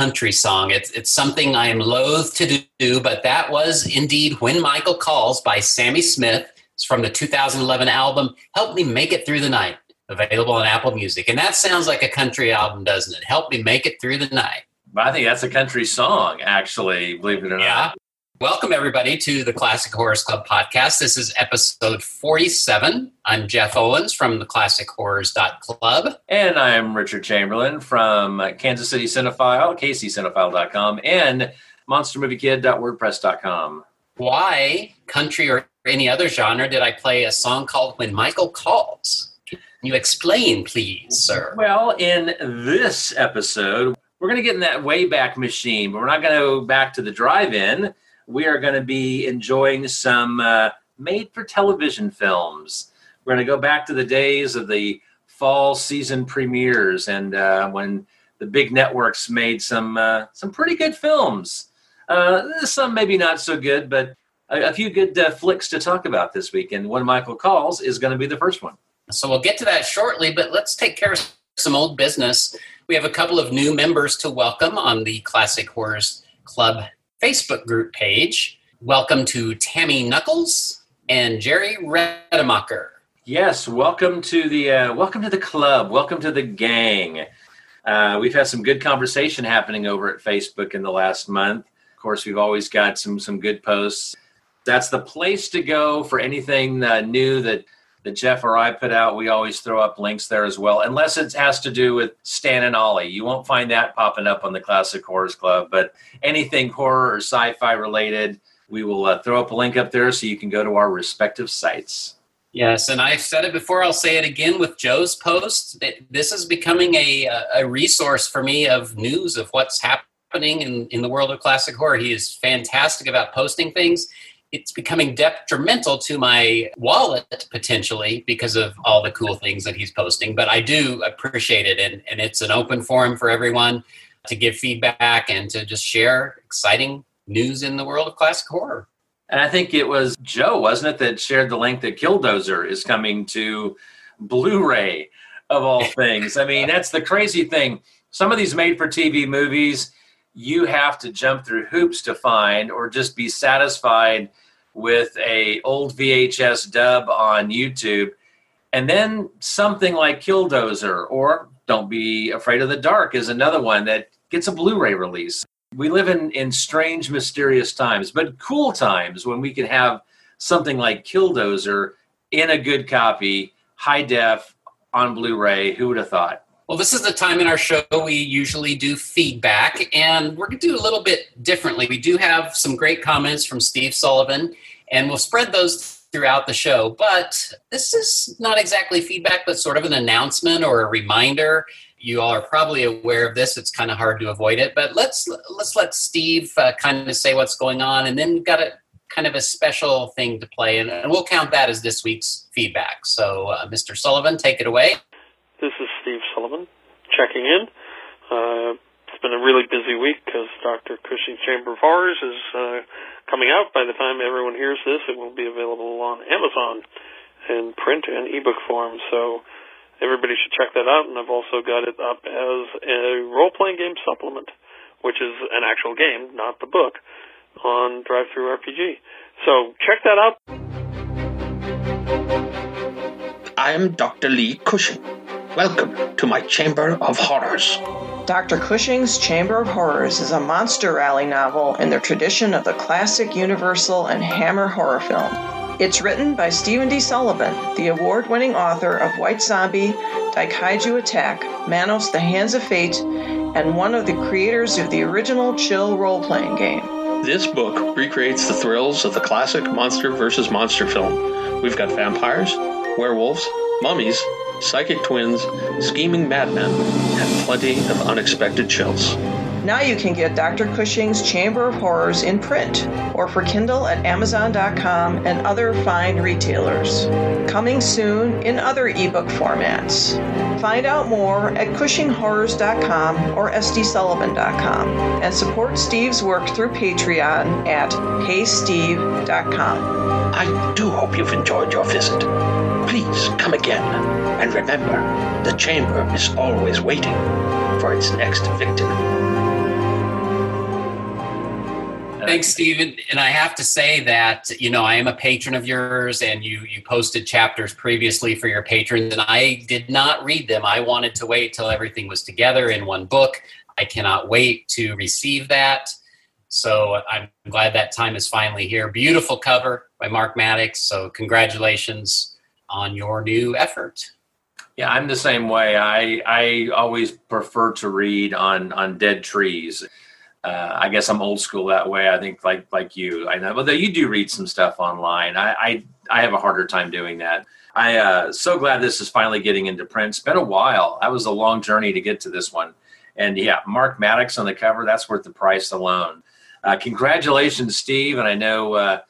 Country song. It's, it's something I am loath to do, but that was indeed When Michael Calls by Sammi Smith. It's from the 2011 album Help Me Make It Through the Night, available on Apple Music. And that sounds like a country album, doesn't it? Help Me Make It Through the Night. But I think that's a country song, actually, believe it or Yeah. not. Welcome, everybody, to the Classic Horrors Club podcast. This is episode 47. I'm Jeff Owens from the classichorrors.club. And I'm Richard Chamberlain from Kansas City Cinephile, kccinephile.com, and monstermoviekid.wordpress.com. why country or any other genre did I play a song called When Michael Calls? Can you explain, please, sir? Well, in this episode, we're going to get in that Wayback Machine, but we're not going to go back to the drive-in. We are going to be enjoying some uh, made-for-television films. We're going to go back to the days of the fall season premieres and uh, when the big networks made some uh, some pretty good films. Uh, some maybe not so good, but a, a few good uh, flicks to talk about this week. And When Michael Calls is going to be the first one. So we'll get to that shortly, but let's take care of some old business. We have a couple of new members to welcome on the Classic Horrors Club Facebook group page. Welcome to Tammy Knuckles and Jerry Redemacher. Yes, welcome to the uh, welcome to the club. Welcome to the gang. Uh, we've had some good conversation happening over at Facebook in the last month. Of course, we've always got some some good posts. That's the place to go for anything uh, new that that Jeff or I put out. We always throw up links there as well, unless it has to do with Stan and Ollie. You won't find that popping up on the Classic Horrors Club, but anything horror or sci-fi related, we will uh, throw up a link up there so you can go to our respective sites. Yes, and I've said it before. I'll say it again with Joe's post. that This is becoming a a resource for me of news of what's happening in, in the world of classic horror. He is fantastic about posting things. It's becoming detrimental to my wallet potentially because of all the cool things that he's posting. But I do appreciate it, and, and it's an open forum for everyone to give feedback and to just share exciting news in the world of classic horror. And I think it was Joe, wasn't it, that shared the link that Killdozer is coming to Blu-ray of all things. I mean, that's the crazy thing. Some of these made-for-TV movies, you have to jump through hoops to find, or just be satisfied with a old VHS dub on YouTube, and then something like Killdozer or Don't Be Afraid of the Dark is another one that gets a Blu-ray release. We live in, in strange, mysterious times, but cool times when we can have something like Killdozer in a good copy, high def, on Blu-ray. Who would have thought? Well, this is the time in our show we usually do feedback, and we're going to do a little bit differently. We do have some great comments from Steve Sullivan, and we'll spread those throughout the show. But this is not exactly feedback, but sort of an announcement or a reminder. You all are probably aware of this. It's kind of hard to avoid it, but let's let's let Steve uh, kind of say what's going on, and then we've got a kind of a special thing to play, and, and we'll count that as this week's feedback. So, uh, Mr. Sullivan, take it away. This is Steve checking in. Uh, it's been a really busy week because Dr. Cushing's Chamber of Horrors is uh, coming out. By the time everyone hears this, it will be available on Amazon in print and ebook form. So everybody should check that out. And I've also got it up as a role playing game supplement, which is an actual game, not the book, on Drive Through RPG. So check that out. I am Dr. Lee Cushing. Welcome to my Chamber of Horrors. Dr. Cushing's Chamber of Horrors is a monster rally novel in the tradition of the classic Universal and Hammer horror film. It's written by Stephen D. Sullivan, the award winning author of White Zombie, Daikaiju Attack, Manos the Hands of Fate, and one of the creators of the original Chill role playing game. This book recreates the thrills of the classic monster versus monster film. We've got vampires, werewolves, mummies, psychic twins, scheming madmen, and plenty of unexpected chills. Now you can get Dr. Cushing's Chamber of Horrors in print or for Kindle at Amazon.com and other fine retailers. Coming soon in other ebook formats. Find out more at CushingHorrors.com or SDSullivan.com and support Steve's work through Patreon at HeySteve.com. I do hope you've enjoyed your visit. Please come again. And remember, the chamber is always waiting for its next victim. Thanks, uh, Stephen. And I have to say that you know I am a patron of yours, and you you posted chapters previously for your patrons, and I did not read them. I wanted to wait till everything was together in one book. I cannot wait to receive that. So I'm glad that time is finally here. Beautiful cover by Mark Maddox. So congratulations on your new effort. Yeah, I'm the same way. I I always prefer to read on on dead trees. Uh, I guess I'm old school that way. I think like like you. I know, although you do read some stuff online. I I, I have a harder time doing that. I uh, so glad this is finally getting into print. It's been a while. That was a long journey to get to this one. And yeah, Mark Maddox on the cover. That's worth the price alone. Uh, congratulations, Steve. And I know uh,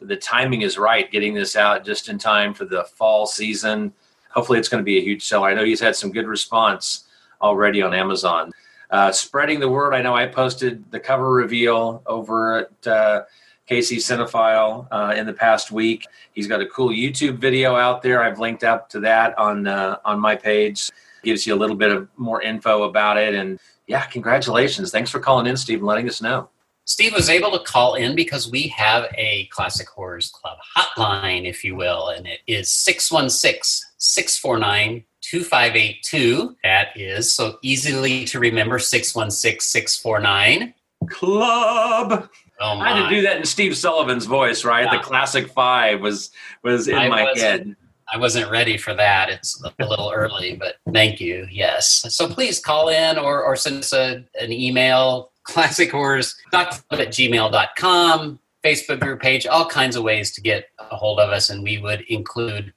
the timing is right, getting this out just in time for the fall season. Hopefully, it's going to be a huge seller. I know he's had some good response already on Amazon. Uh, spreading the word. I know I posted the cover reveal over at uh, KC Cinephile uh, in the past week. He's got a cool YouTube video out there. I've linked up to that on uh, on my page. Gives you a little bit of more info about it. And yeah, congratulations. Thanks for calling in, Steve, and letting us know. Steve was able to call in because we have a Classic Horrors Club hotline, if you will, and it is 616 649 2582. That is so easily to remember 616 649. Club. Oh I had to do that in Steve Sullivan's voice, right? Yeah. The classic five was was in I my wasn't- head. I wasn't ready for that. It's a little early, but thank you. Yes. So please call in or, or send us a, an email, classic horrors at gmail.com, Facebook group page, all kinds of ways to get a hold of us. And we would include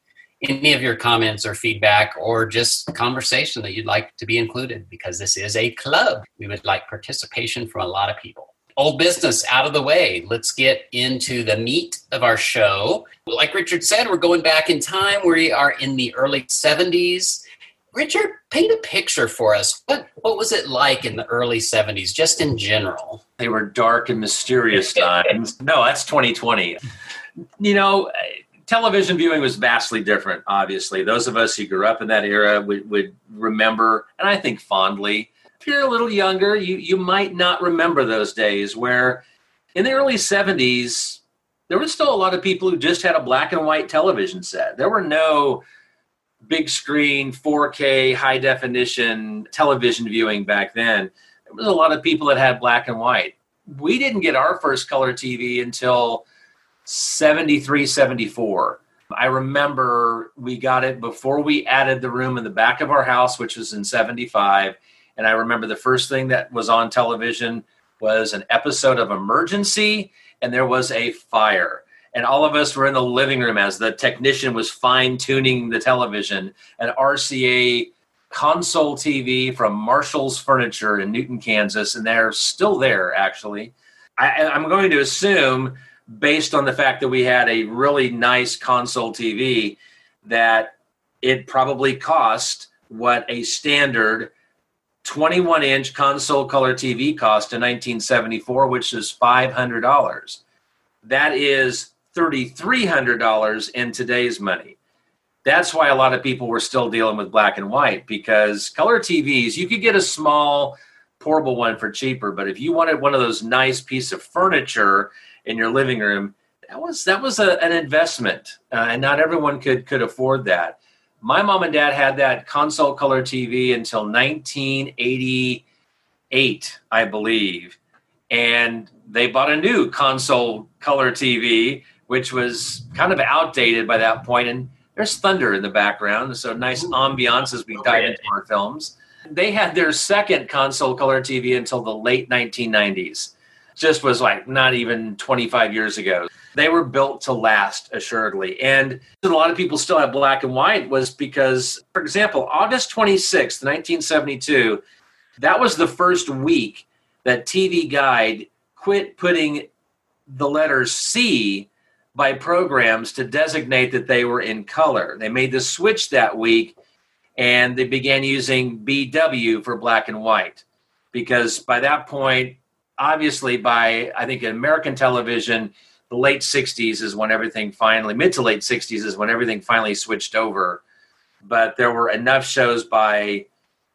any of your comments or feedback or just conversation that you'd like to be included because this is a club. We would like participation from a lot of people. Old business out of the way. Let's get into the meat of our show. Like Richard said, we're going back in time. We are in the early 70s. Richard, paint a picture for us. What what was it like in the early 70s, just in general? They were dark and mysterious times. no, that's 2020. You know, television viewing was vastly different, obviously. Those of us who grew up in that era would, would remember, and I think fondly. If you're a little younger, you, you might not remember those days where in the early 70s, there were still a lot of people who just had a black and white television set. There were no big screen, 4K, high definition television viewing back then. There was a lot of people that had black and white. We didn't get our first color TV until 73, 74. I remember we got it before we added the room in the back of our house, which was in 75. And I remember the first thing that was on television was an episode of Emergency, and there was a fire. And all of us were in the living room as the technician was fine tuning the television. An RCA console TV from Marshall's Furniture in Newton, Kansas, and they're still there, actually. I, I'm going to assume, based on the fact that we had a really nice console TV, that it probably cost what a standard 21 inch console color TV cost in 1974, which is $500. That is $3,300 in today's money. That's why a lot of people were still dealing with black and white because color TVs, you could get a small portable one for cheaper, but if you wanted one of those nice piece of furniture in your living room, that was that was a, an investment, uh, and not everyone could could afford that. My mom and dad had that console color TV until 1988, I believe, and they bought a new console color TV which was kind of outdated by that point, and there's thunder in the background, so nice ambiance as we dive into our films. They had their second console color TV until the late 1990s. Just was like not even 25 years ago. They were built to last, assuredly. And a lot of people still have black and white was because, for example, August 26th, 1972, that was the first week that TV Guide quit putting the letters C by programs to designate that they were in color. They made the switch that week and they began using BW for black and white because by that point, obviously, by I think American television, the late 60s is when everything finally, mid to late 60s is when everything finally switched over. But there were enough shows by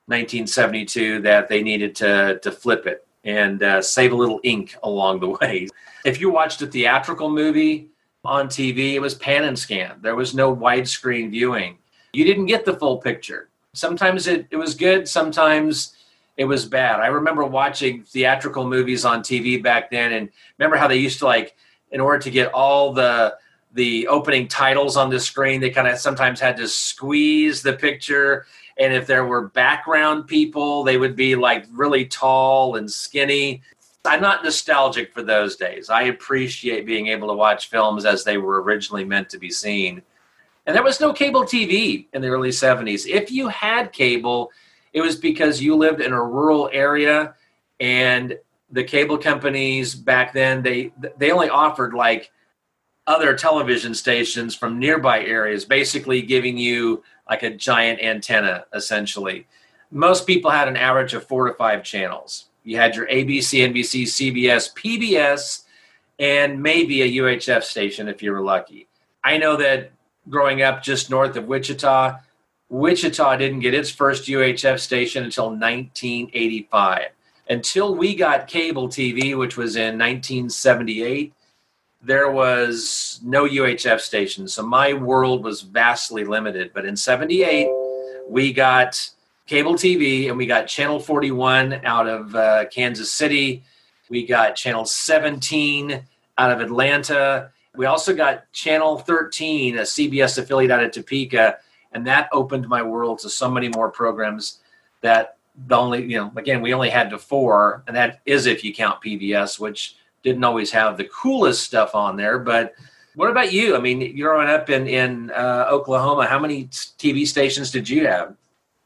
1972 that they needed to, to flip it and uh, save a little ink along the way. If you watched a theatrical movie on TV, it was pan and scan. There was no widescreen viewing. You didn't get the full picture. Sometimes it, it was good, sometimes it was bad. I remember watching theatrical movies on TV back then and remember how they used to like in order to get all the the opening titles on the screen, they kind of sometimes had to squeeze the picture and if there were background people, they would be like really tall and skinny. I'm not nostalgic for those days. I appreciate being able to watch films as they were originally meant to be seen. And there was no cable TV in the early 70s. If you had cable, it was because you lived in a rural area and the cable companies back then they they only offered like other television stations from nearby areas basically giving you like a giant antenna, essentially. Most people had an average of four to five channels. You had your ABC, NBC, CBS, PBS, and maybe a UHF station if you were lucky. I know that growing up just north of Wichita, Wichita didn't get its first UHF station until 1985. Until we got cable TV, which was in 1978, there was no UHF station. So my world was vastly limited. But in 78, we got cable TV and we got Channel 41 out of uh, Kansas City. We got Channel 17 out of Atlanta. We also got Channel 13, a CBS affiliate out of Topeka. And that opened my world to so many more programs that the only, you know, again, we only had to four. And that is if you count PBS, which didn't always have the coolest stuff on there. But what about you? I mean, growing up in in uh, Oklahoma, how many TV stations did you have?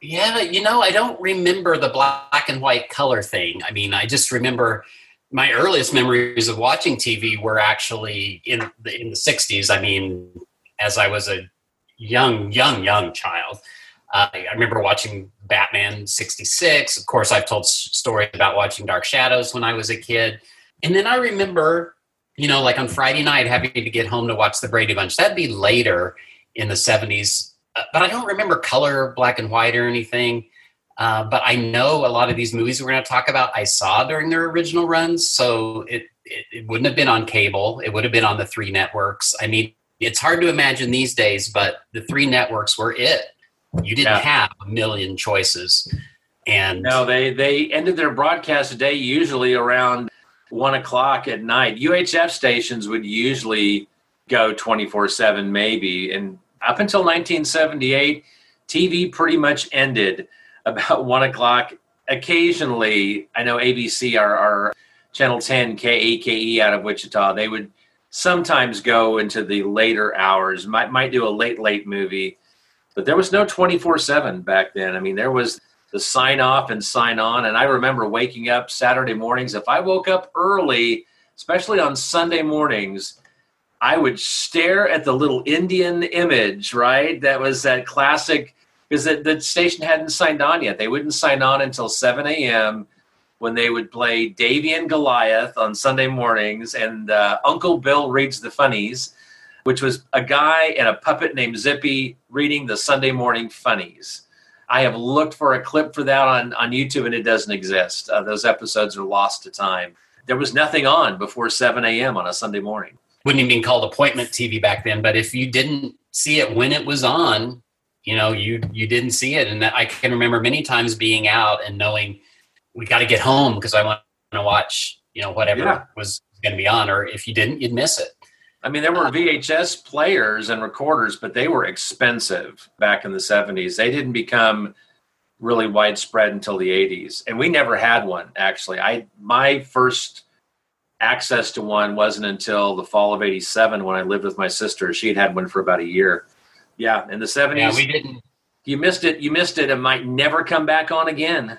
Yeah, you know, I don't remember the black and white color thing. I mean, I just remember my earliest memories of watching TV were actually in the in the '60s. I mean, as I was a young, young, young child. Uh, I remember watching Batman '66. Of course, I've told stories about watching Dark Shadows when I was a kid. And then I remember, you know, like on Friday night having to get home to watch the Brady Bunch. That'd be later in the 70s. Uh, but I don't remember color, black and white, or anything. Uh, but I know a lot of these movies we're going to talk about I saw during their original runs. So it, it, it wouldn't have been on cable, it would have been on the three networks. I mean, it's hard to imagine these days, but the three networks were it. You didn't Yeah. have a million choices. And No, they they ended their broadcast day usually around one o'clock at night. UHF stations would usually go twenty four seven, maybe, and up until nineteen seventy eight, TV pretty much ended about one o'clock. Occasionally, I know ABC, our, our channel ten KAKE E out of Wichita, they would sometimes go into the later hours. Might might do a late late movie, but there was no twenty four seven back then. I mean, there was the sign off and sign on. And I remember waking up Saturday mornings. If I woke up early, especially on Sunday mornings, I would stare at the little Indian image, right? That was that classic, because the, the station hadn't signed on yet. They wouldn't sign on until 7 a.m. when they would play Davey and Goliath on Sunday mornings and uh, Uncle Bill Reads the Funnies, which was a guy and a puppet named Zippy reading the Sunday morning funnies. I have looked for a clip for that on, on YouTube and it doesn't exist. Uh, those episodes are lost to time. There was nothing on before 7 a.m. on a Sunday morning. wouldn't even been called appointment TV back then. But if you didn't see it when it was on, you know, you you didn't see it. And I can remember many times being out and knowing we got to get home because I want to watch, you know, whatever Yeah. was going to be on. Or if you didn't, you'd miss it. I mean, there were uh, VHS players and recorders, but they were expensive back in the 70s. They didn't become really widespread until the 80s. And we never had one, actually. I My first access to one wasn't until the fall of 87 when I lived with my sister. She had had one for about a year. Yeah, in the 70s. Yeah, we didn't. you missed it. You missed it. It might never come back on again.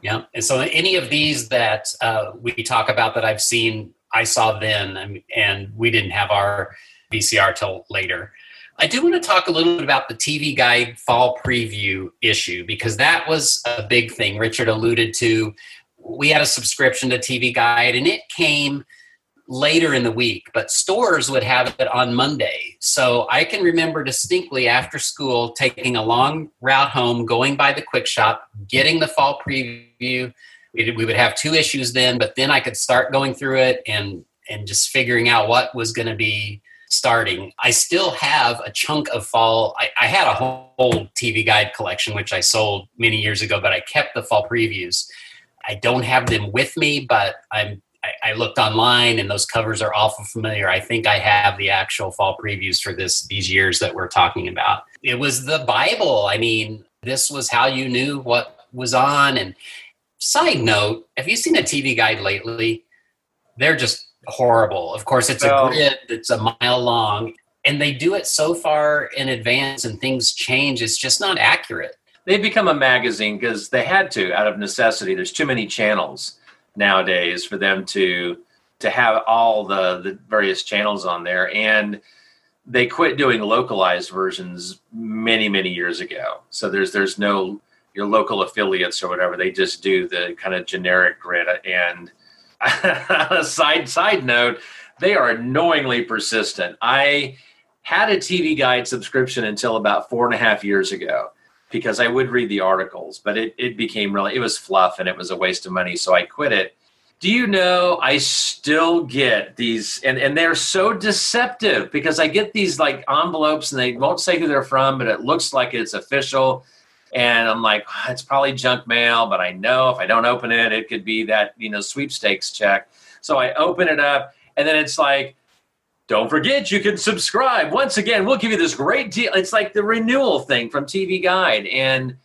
Yeah, and so any of these that uh, we talk about that I've seen, I saw then, and- and we didn't have our VCR till later. I do want to talk a little bit about the TV Guide fall preview issue because that was a big thing. Richard alluded to. We had a subscription to TV Guide, and it came later in the week, but stores would have it on Monday. So I can remember distinctly after school taking a long route home, going by the quick shop, getting the fall preview. We, would have two issues then, but then I could start going through it and and just figuring out what was going to be starting. I still have a chunk of fall. I, I had a whole TV guide collection, which I sold many years ago, but I kept the fall previews. I don't have them with me, but I'm I, I looked online and those covers are awful familiar. I think I have the actual fall previews for this these years that we're talking about. It was the Bible. I mean, this was how you knew what was on. And side note, have you seen a TV guide lately? They're just horrible. Of course, it's No. a grid that's a mile long, and they do it so far in advance, and things change. It's just not accurate. They've become a magazine because they had to out of necessity. There's too many channels nowadays for them to to have all the the various channels on there and they quit doing localized versions many many years ago so there's there's no your local affiliates or whatever they just do the kind of generic grid and side side note they are annoyingly persistent i had a tv guide subscription until about four and a half years ago because I would read the articles, but it, it became really, it was fluff and it was a waste of money. So I quit it. Do you know, I still get these, and, and they're so deceptive because I get these like envelopes and they won't say who they're from, but it looks like it's official. And I'm like, "Ah, it's probably junk mail, but I know if I don't open it, it could be that, you know, sweepstakes check. So I open it up and then it's like, don't forget you can subscribe once again we'll give you this great deal it's like the renewal thing from tv guide and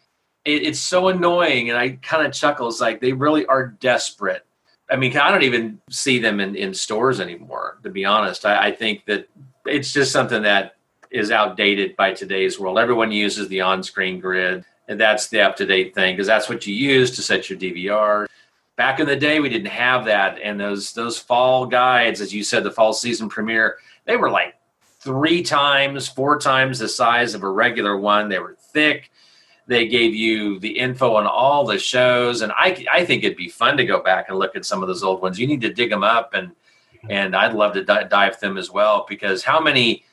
it, it's so annoying and i kind of chuckles like they really are desperate i mean i don't even see them in, in stores anymore to be honest. I, I think that it's just something that is outdated by today's world. Everyone uses the on-screen grid and that's the up-to-date thing because that's what you use to set your dvr back in the day we didn't have that and those those fall guides as you said the fall season premiere they were like three times four times the size of a regular one. They were thick they gave you the info on all the shows and i i think it'd be fun to go back and look at some of those old ones you need to dig them up and and i'd love to di- dive them as well because how many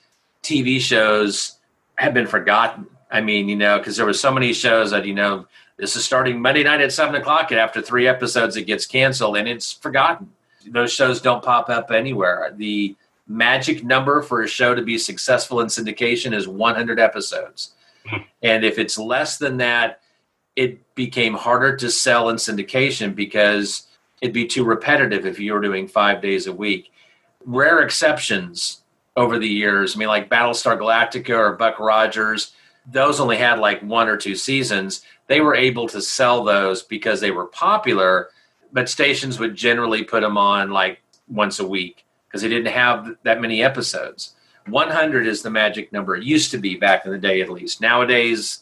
tv shows have been forgotten i mean you know because there were so many shows that you know this is starting Monday night at seven o'clock, and after three episodes, it gets canceled and it's forgotten. Those shows don't pop up anywhere. The magic number for a show to be successful in syndication is 100 episodes. And if it's less than that, it became harder to sell in syndication because it'd be too repetitive if you were doing five days a week. Rare exceptions over the years, I mean, like Battlestar Galactica or Buck Rogers, those only had like one or two seasons they were able to sell those because they were popular, but stations would generally put them on like once a week because they didn't have that many episodes. 100 is the magic number. It used to be back in the day, at least. Nowadays,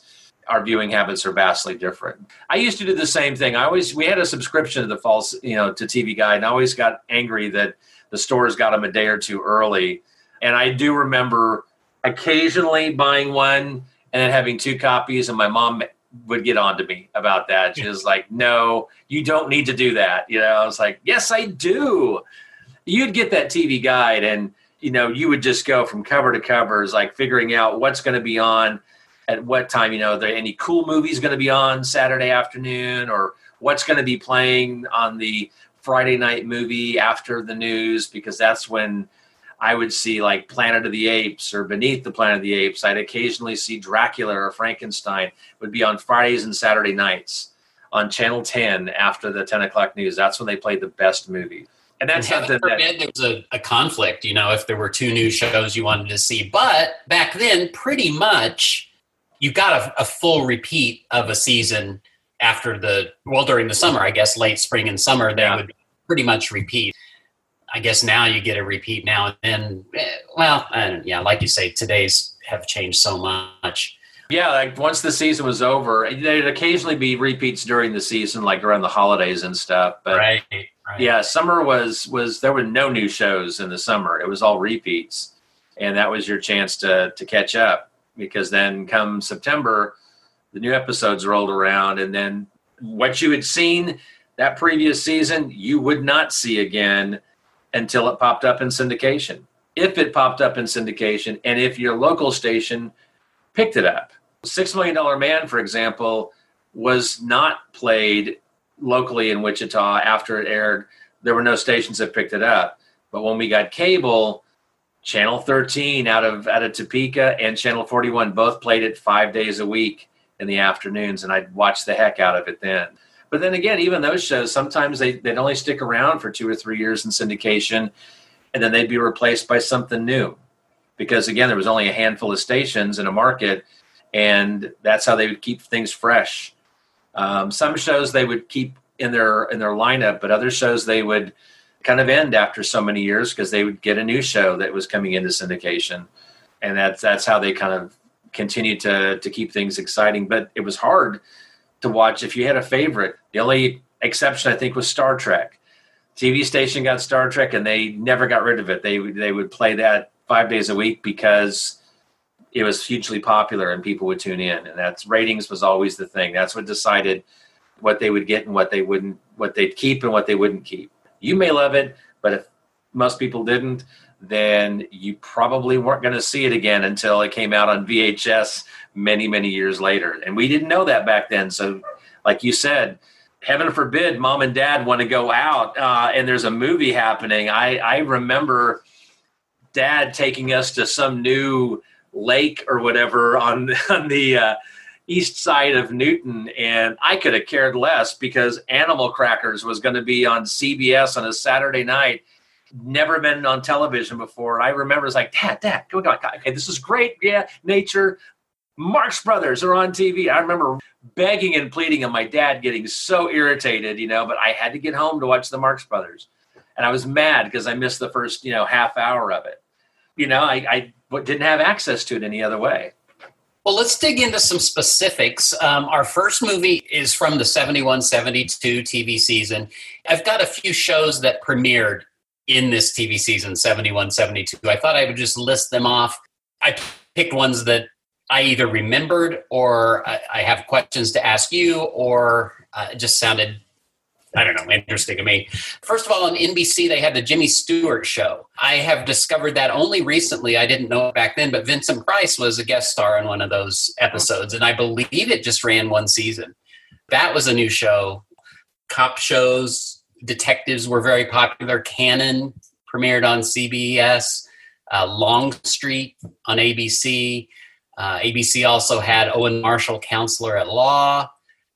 our viewing habits are vastly different. I used to do the same thing. I always we had a subscription to the false, you know, to TV Guide, and I always got angry that the stores got them a day or two early. And I do remember occasionally buying one and then having two copies, and my mom would get on to me about that. She was like, "No, you don't need to do that." You know, I was like, "Yes, I do." You'd get that TV guide, and you know, you would just go from cover to cover, is like figuring out what's going to be on at what time. You know, are there any cool movies going to be on Saturday afternoon, or what's going to be playing on the Friday night movie after the news, because that's when I would see like Planet of the Apes or Beneath the Planet of the Apes. I'd occasionally see Dracula or Frankenstein it would be on Fridays and Saturday nights on Channel 10 after the 10 o'clock news. That's when they played the best movie. And that's heaven something that forbid there was a, a conflict, you know, if there were two new shows you wanted to see. But back then, pretty much, you got a, a full repeat of a season after the well during the summer. I guess late spring and summer they Yeah. would pretty much repeat. I guess now you get a repeat now and then. Eh, Well, and yeah, like you say, today's have changed so much. Yeah, like once the season was over, there'd occasionally be repeats during the season, like around the holidays and stuff. But right. Right. yeah, summer was was there were no new shows in the summer. It was all repeats, and that was your chance to to catch up because then come September, the new episodes rolled around, and then what you had seen that previous season, you would not see again until it popped up in syndication. If it popped up in syndication, and if your local station picked it up. Six Million Dollar Man, for example, was not played locally in Wichita after it aired. There were no stations that picked it up. But when we got cable, Channel 13 out of out of Topeka and Channel 41 both played it five days a week in the afternoons, and I'd watch the heck out of it then. But then again, even those shows, sometimes they, they'd only stick around for two or three years in syndication, and then they'd be replaced by something new. Because again, there was only a handful of stations in a market, and that's how they would keep things fresh. Um, some shows they would keep in their in their lineup, but other shows they would kind of end after so many years because they would get a new show that was coming into syndication, and that's that's how they kind of continued to to keep things exciting. But it was hard to watch if you had a favorite. The only exception I think was Star Trek. TV station got Star Trek, and they never got rid of it. They they would play that five days a week because it was hugely popular and people would tune in. And that's ratings was always the thing. That's what decided what they would get and what they wouldn't what they'd keep and what they wouldn't keep. You may love it but if most people didn't then you probably weren't going to see it again until it came out on vhs many many years later. And we didn't know that back then. So like you said heaven forbid mom and dad want to go out uh, and there's a movie happening. I i remember dad taking us to some new lake or whatever on on the uh, east side of Newton, and I could have cared less because Animal Crackers was going to be on CBS on a Saturday night. Never been on television before. I remember it's like, Dad, Dad, go on. Okay, this is great. Yeah, nature. Marx Brothers are on TV. I remember begging and pleading, and my dad getting so irritated, you know. But I had to get home to watch the Marx Brothers, and I was mad because I missed the first, you know, half hour of it. You know, I, I didn't have access to it any other way. Well, let's dig into some specifics. Um, our first movie is from the 71 72 TV season. I've got a few shows that premiered in this TV season, 71 72. I thought I would just list them off. I picked ones that I either remembered or I, I have questions to ask you, or uh, just sounded, I don't know, interesting to me. First of all, on NBC, they had the Jimmy Stewart show. I have discovered that only recently. I didn't know it back then, but Vincent Price was a guest star in one of those episodes, and I believe it just ran one season. That was a new show. Cop shows, detectives were very popular. Cannon premiered on CBS. Uh, Long Street on ABC. Uh, ABC also had Owen Marshall, Counselor at Law.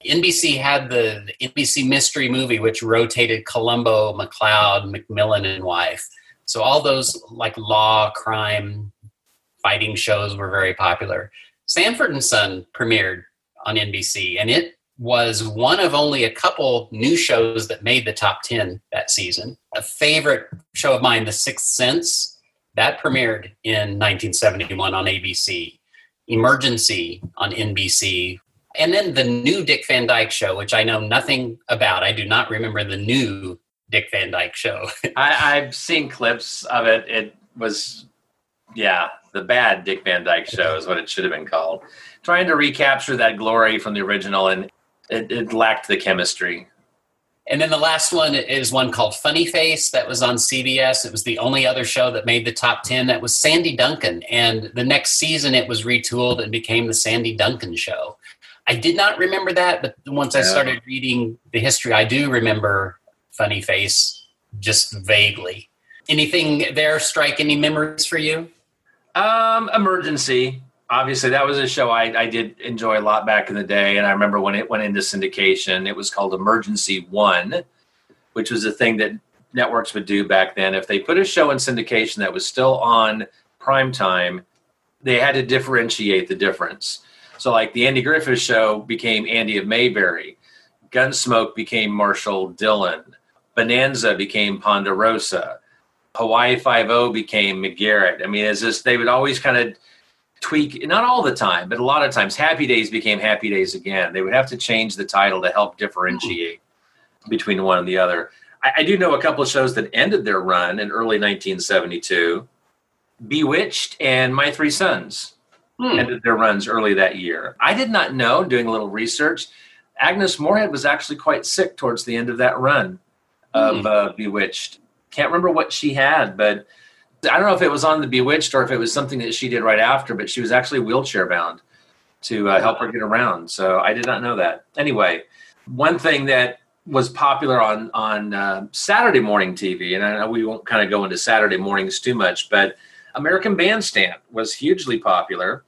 NBC had the, NBC Mystery Movie, which rotated Columbo, McCloud, McMillan, and Wife. So all those like law, crime, fighting shows were very popular. Sanford and Son premiered on NBC, and it was one of only a couple new shows that made the top 10 that season. A favorite show of mine, The Sixth Sense, that premiered in 1971 on ABC. Emergency on NBC. And then the new Dick Van Dyke show, which I know nothing about. I do not remember the new Dick Van Dyke show. I, I've seen clips of it. It was, yeah, the bad Dick Van Dyke show is what it should have been called. Trying to recapture that glory from the original, and it, it lacked the chemistry. And then the last one is one called Funny Face that was on CBS. It was the only other show that made the top 10. That was Sandy Duncan. And the next season it was retooled and became the Sandy Duncan Show. I did not remember that, but once I started reading the history, I do remember Funny Face just vaguely. Anything there strike any memories for you? Um, Emergency. Obviously, that was a show I, I did enjoy a lot back in the day, and I remember when it went into syndication. It was called Emergency One, which was a thing that networks would do back then. If they put a show in syndication that was still on prime time, they had to differentiate the difference. So, like the Andy Griffith show became Andy of Mayberry, Gunsmoke became Marshall Dillon, Bonanza became Ponderosa, Hawaii Five O became McGarrett. I mean, it's just they would always kind of tweak, not all the time, but a lot of times, Happy Days became Happy Days again. They would have to change the title to help differentiate between one and the other. I, I do know a couple of shows that ended their run in early 1972. Bewitched and My Three Sons Hmm. ended their runs early that year. I did not know, doing a little research, Agnes Moorehead was actually quite sick towards the end of that run of Hmm. uh, Bewitched. Can't remember what she had, but I don't know if it was on the Bewitched or if it was something that she did right after, but she was actually wheelchair bound to uh, help her get around. So I did not know that. Anyway, one thing that was popular on on uh, Saturday morning TV, and I know we won't kind of go into Saturday mornings too much, but American Bandstand was hugely popular.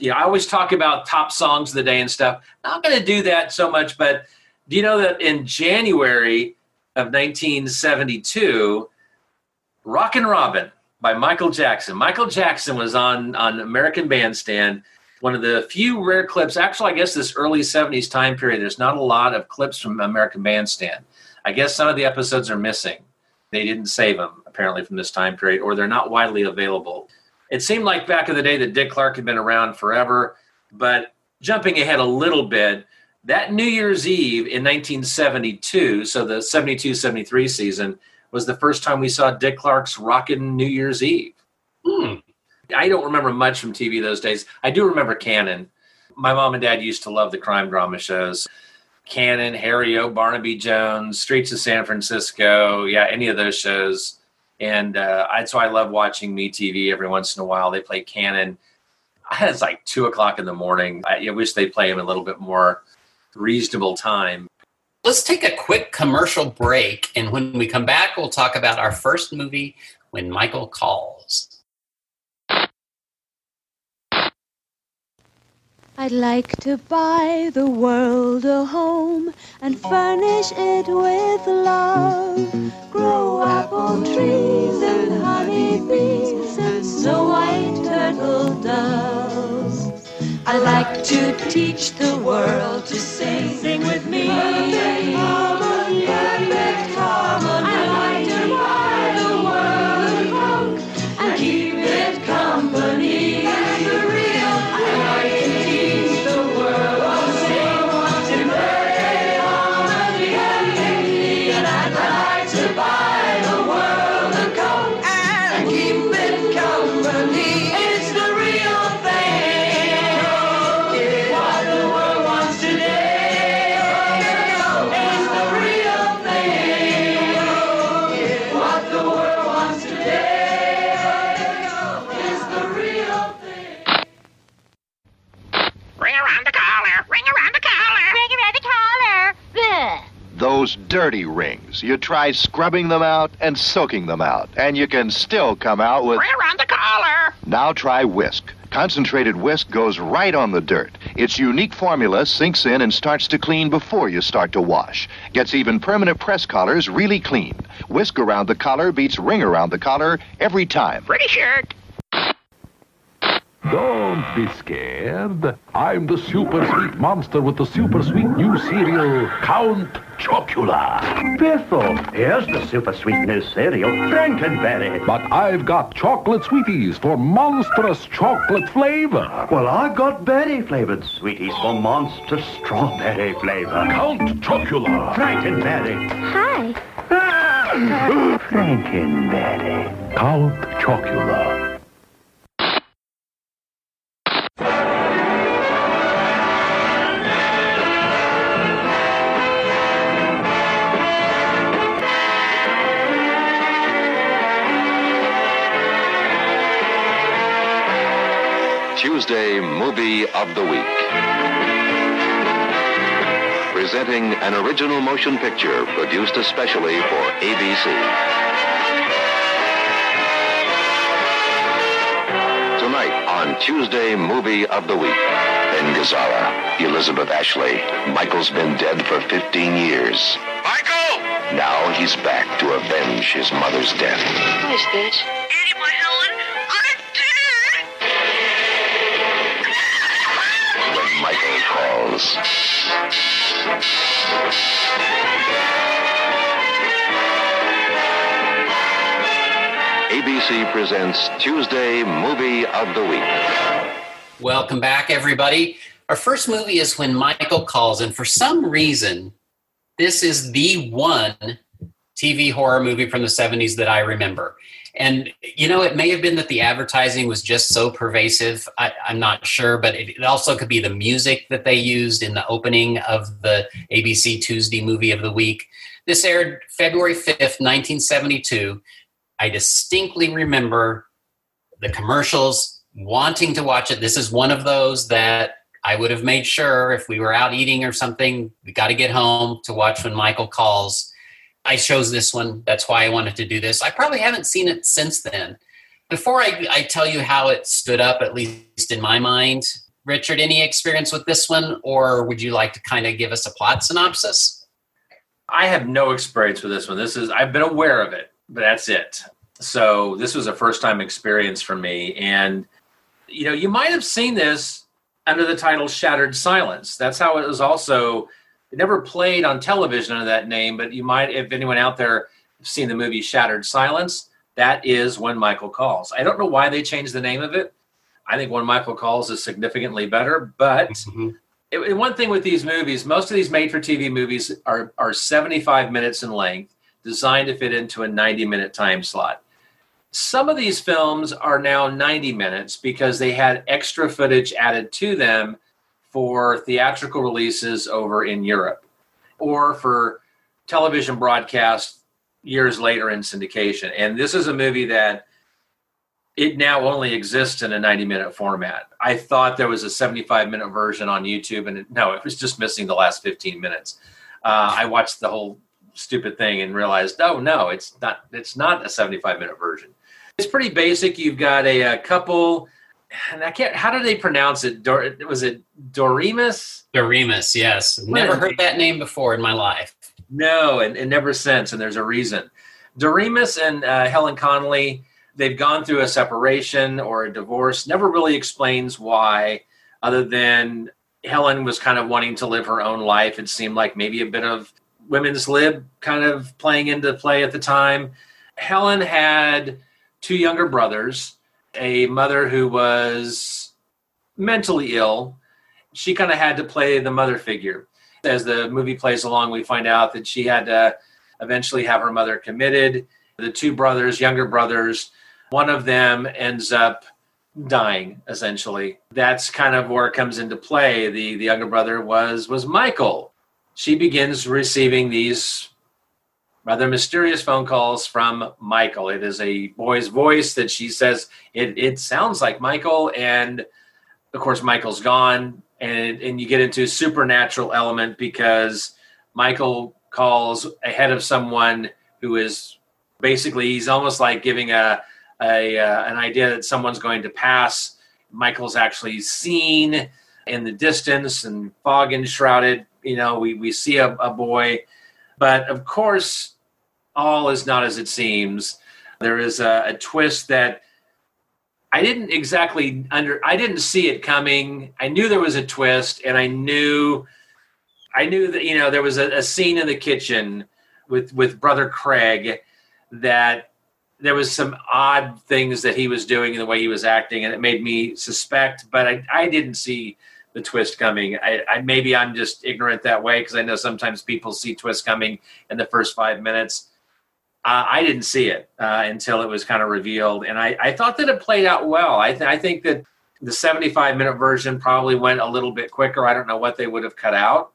Yeah, I always talk about top songs of the day and stuff. Not going to do that so much, but do you know that in January of 1972, Rockin' Robin by Michael Jackson. Michael Jackson was on on American Bandstand. One of the few rare clips. Actually, I guess this early '70s time period. There's not a lot of clips from American Bandstand. I guess some of the episodes are missing. They didn't save them apparently from this time period, or they're not widely available. It seemed like back in the day that Dick Clark had been around forever, but jumping ahead a little bit, that New Year's Eve in 1972, so the 72 73 season, was the first time we saw Dick Clark's Rockin' New Year's Eve. Hmm. I don't remember much from TV those days. I do remember Cannon. My mom and dad used to love the crime drama shows. Cannon, Harry O, Barnaby Jones, Streets of San Francisco, yeah, any of those shows. And uh, I, so I love watching Me TV every once in a while. They play Cannon. It's like two o'clock in the morning. I, I wish they play him a little bit more reasonable time. Let's take a quick commercial break, and when we come back, we'll talk about our first movie, When Michael Calls. I'd like to buy the world a home and furnish it with love. Grow apple trees and honey bees and snow white turtle doves. I'd like to teach the world to sing. Sing with me. Perfect harmony. Those dirty rings. You try scrubbing them out and soaking them out, and you can still come out with. Ring around the collar. Now try Wisk. Concentrated Wisk goes right on the dirt. Its unique formula sinks in and starts to clean before you start to wash. Gets even permanent press collars really clean. Wisk around the collar beats ring around the collar every time. Pretty shirt. Don't be scared. I'm the super sweet monster with the super sweet new cereal, Count Chocula. Biffle, here's the super sweet new cereal, Frankenberry. But I've got chocolate sweeties for monstrous chocolate flavor. Well, I've got berry flavored sweeties for monster strawberry flavor. Count Chocula. Frankenberry. Hi. Ah! Frankenberry. Count Chocula. Tuesday Movie of the Week. Presenting an original motion picture produced especially for ABC. Tonight on Tuesday Movie of the Week. Ben Gazzara, Elizabeth Ashley. Michael's been dead for 15 years. Michael! Now he's back to avenge his mother's death. Who is this? ABC presents Tuesday Movie of the Week. Welcome back, everybody. Our first movie is When Michael Calls, and for some reason, this is the one TV horror movie from the 70s that I remember. And, you know, it may have been that the advertising was just so pervasive. I, I'm not sure, but it, it also could be the music that they used in the opening of the ABC Tuesday movie of the week. This aired February 5th, 1972. I distinctly remember the commercials, wanting to watch it. This is one of those that I would have made sure if we were out eating or something, we got to get home to watch when Michael calls. I chose this one. That's why I wanted to do this. I probably haven't seen it since then. Before I, I tell you how it stood up, at least in my mind, Richard, any experience with this one, or would you like to kind of give us a plot synopsis? I have no experience with this one. This is I've been aware of it, but that's it. So this was a first time experience for me. And you know, you might have seen this under the title Shattered Silence. That's how it was also it never played on television under that name, but you might if anyone out there seen the movie Shattered Silence, that is when Michael calls. I don't know why they changed the name of it. I think when Michael calls is significantly better, but Mm-hmm. it- one thing with these movies, most of these made for TV movies are, are 75 minutes in length, designed to fit into a 90 minute time slot. Some of these films are now 90 minutes because they had extra footage added to them for theatrical releases over in Europe or for television broadcast years later in syndication. And this is a movie that it now only exists in a 90 minute format. I thought there was a 75 minute version on YouTube, and it, no, it was just missing the last 15 minutes. Uh, I watched the whole stupid thing and realized, oh no, it's not. It's not a 75 minute version. It's pretty basic. You've got a, a couple, and I can't. How do they pronounce it? Dor, was it Doremus? Doremus, yes. Never heard that name before in my life. No, and, and never since, and there's a reason. Doremus and uh, Helen Connolly, they've gone through a separation or a divorce. Never really explains why, other than Helen was kind of wanting to live her own life. It seemed like maybe a bit of women's lib kind of playing into play at the time. Helen had two younger brothers, a mother who was mentally ill. She kind of had to play the mother figure as the movie plays along, we find out that she had to eventually have her mother committed. The two brothers, younger brothers, one of them ends up dying essentially. That's kind of where it comes into play. The the younger brother was was Michael. She begins receiving these rather mysterious phone calls from Michael. It is a boy's voice that she says it it sounds like Michael and of course Michael's gone and and you get into a supernatural element because Michael calls ahead of someone who is basically he's almost like giving a, a uh, an idea that someone's going to pass. Michael's actually seen in the distance and fog enshrouded. You know, we we see a, a boy, but of course, all is not as it seems. There is a, a twist that I didn't exactly under I didn't see it coming. I knew there was a twist and I knew I knew that you know there was a, a scene in the kitchen with with brother Craig that there was some odd things that he was doing and the way he was acting and it made me suspect but I, I didn't see the twist coming. I, I maybe I'm just ignorant that way because I know sometimes people see twists coming in the first five minutes. Uh, I didn't see it uh, until it was kind of revealed, and I, I thought that it played out well. I, th- I think that the 75 minute version probably went a little bit quicker. I don't know what they would have cut out,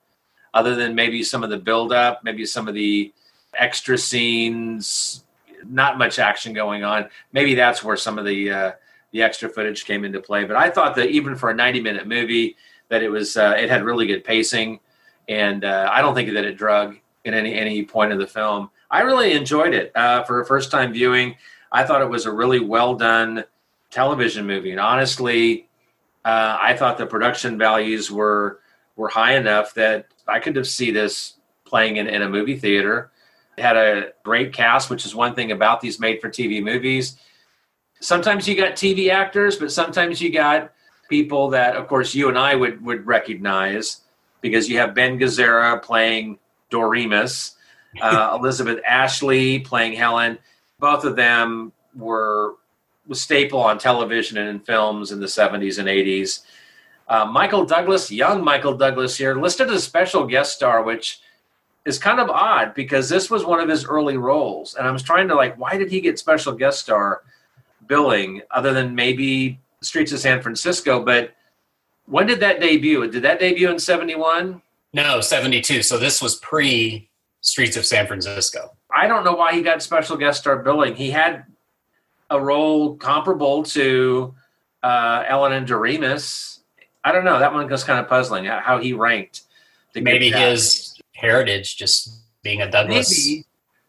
other than maybe some of the build up, maybe some of the extra scenes, not much action going on. Maybe that's where some of the uh, the extra footage came into play. But I thought that even for a 90 minute movie, that it was uh, it had really good pacing, and uh, I don't think that it drug in any any point of the film. I really enjoyed it uh, for a first time viewing. I thought it was a really well done television movie, and honestly, uh, I thought the production values were were high enough that I could have see this playing in, in a movie theater. It had a great cast, which is one thing about these made for TV movies. Sometimes you got TV actors, but sometimes you got people that, of course, you and I would, would recognize because you have Ben Gazzara playing Doremus, uh, Elizabeth Ashley playing Helen. Both of them were staple on television and in films in the 70s and 80s. Uh, Michael Douglas, young Michael Douglas here, listed as special guest star, which is kind of odd because this was one of his early roles. And I was trying to like, why did he get special guest star billing other than maybe Streets of San Francisco? But when did that debut? Did that debut in 71? No, 72. So this was pre Streets of San Francisco. I don't know why he got special guest star billing. He had a role comparable to uh, Ellen and Doremus. I don't know. That one was kind of puzzling how- how he ranked. Maybe his heritage, just being a Douglas. Maybe,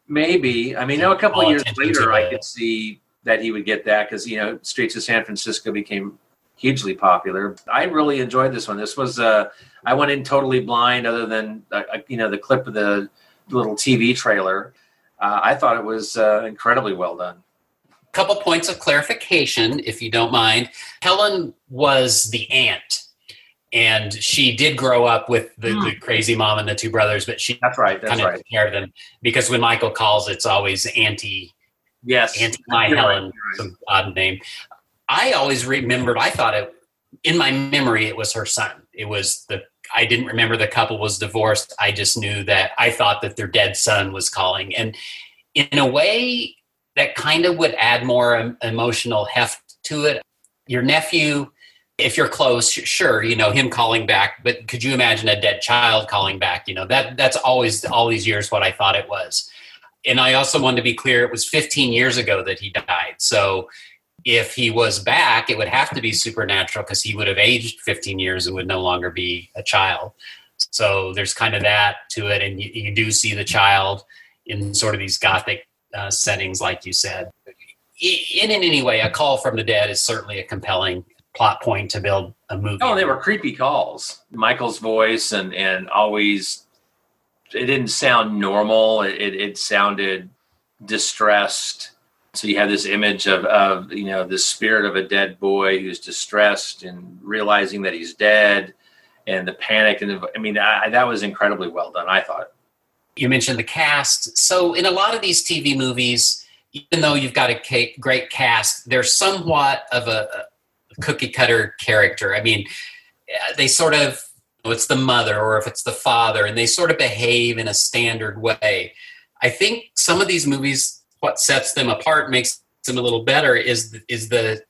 maybe. I mean, now a couple of years later, I could see that he would get that because you know, Streets of San Francisco became hugely popular. I really enjoyed this one. This was uh, I went in totally blind, other than uh, uh, you know the clip of the little TV trailer. Uh, I thought it was uh, incredibly well done. couple points of clarification, if you don't mind. Helen was the aunt, and she did grow up with the, the crazy mom and the two brothers, but she that's right. That's kind of right. took care of them because when Michael calls, it's always Auntie. Yes, Auntie My You're right, Helen, some odd name. I always remembered. I thought it in my memory it was her son. It was the. I didn't remember the couple was divorced. I just knew that I thought that their dead son was calling, and in a way, that kind of would add more em- emotional heft to it. Your nephew, if you're close, sure, you know him calling back, but could you imagine a dead child calling back? You know that that's always all these years what I thought it was. And I also wanted to be clear, it was 15 years ago that he died. So if he was back, it would have to be supernatural because he would have aged 15 years and would no longer be a child. So there's kind of that to it, and you, you do see the child in sort of these gothic uh, settings, like you said. In, in any way, a call from the dead is certainly a compelling plot point to build a movie. Oh, they were creepy calls. Michael's voice and and always it didn't sound normal. It it, it sounded distressed. So you have this image of of you know the spirit of a dead boy who's distressed and realizing that he's dead, and the panic and the, I mean I, that was incredibly well done. I thought. you mentioned the cast. So in a lot of these TV movies, even though you've got a great cast, they're somewhat of a, a cookie cutter character. I mean, they sort of it's the mother or if it's the father, and they sort of behave in a standard way. I think some of these movies, what sets them apart, makes them a little better, is the, is the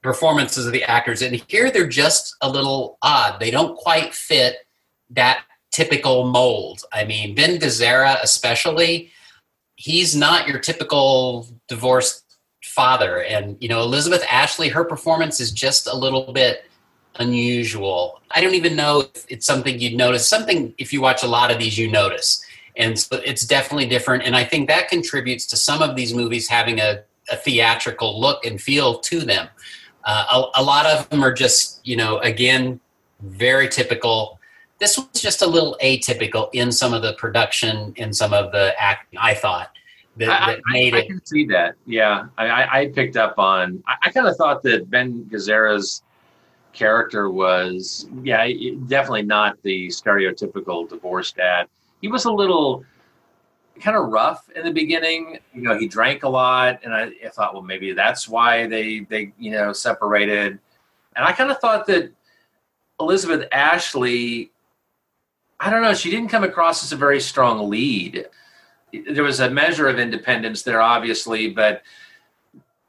performances of the actors. And here they're just a little odd. They don't quite fit that typical mold. I mean, Ben Gazzara, especially, he's not your typical divorced father. And, you know, Elizabeth Ashley, her performance is just a little bit unusual. I don't even know if it's something you'd notice. Something, if you watch a lot of these, you notice. And so it's definitely different. And I think that contributes to some of these movies having a, a theatrical look and feel to them. Uh, a, a lot of them are just, you know, again, very typical this was just a little atypical in some of the production in some of the acting i thought that, that I- made I it i can see that. Yeah, I, I, I picked up on. I, I kind of thought that Ben Gazzara's character was, yeah, definitely not the stereotypical divorced dad. He was a little kind of rough in the beginning. You know, he drank a lot, and I, I thought, well, maybe that's why they they you know separated. And I kind of thought that Elizabeth Ashley, I don't know, she didn't come across as a very strong lead there was a measure of independence there, obviously, but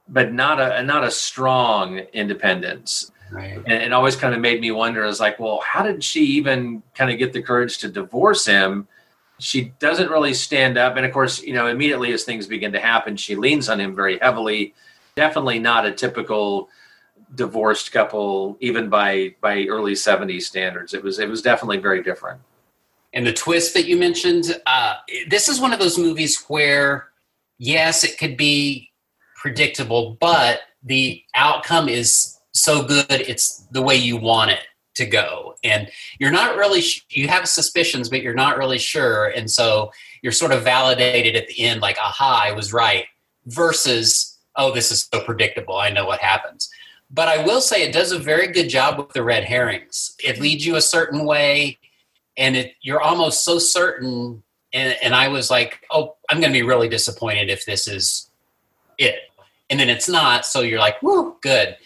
but not a not a strong independence. right And it always kind of made me wonder, is like, well, how did she even kind of get the courage to divorce him? She doesn't really stand up, and of course, you know, immediately as things begin to happen, she leans on him very heavily. Definitely not a typical divorced couple, even by by early '70s standards. It was it was definitely very different. and the twist that you mentioned uh, this is one of those movies where yes it could be predictable but the outcome is so good it's the way you want it to go. And you're not really sh- you have suspicions but you're not really sure. And so you're sort of validated at the end like aha i was right versus oh this is so predictable. I know what happens. But i will say it does a very good job with the red herrings. It leads you a certain way and it you're almost so certain and, and i was like oh i'm going to be really disappointed if this is it. And then it's not so you're like whoa good.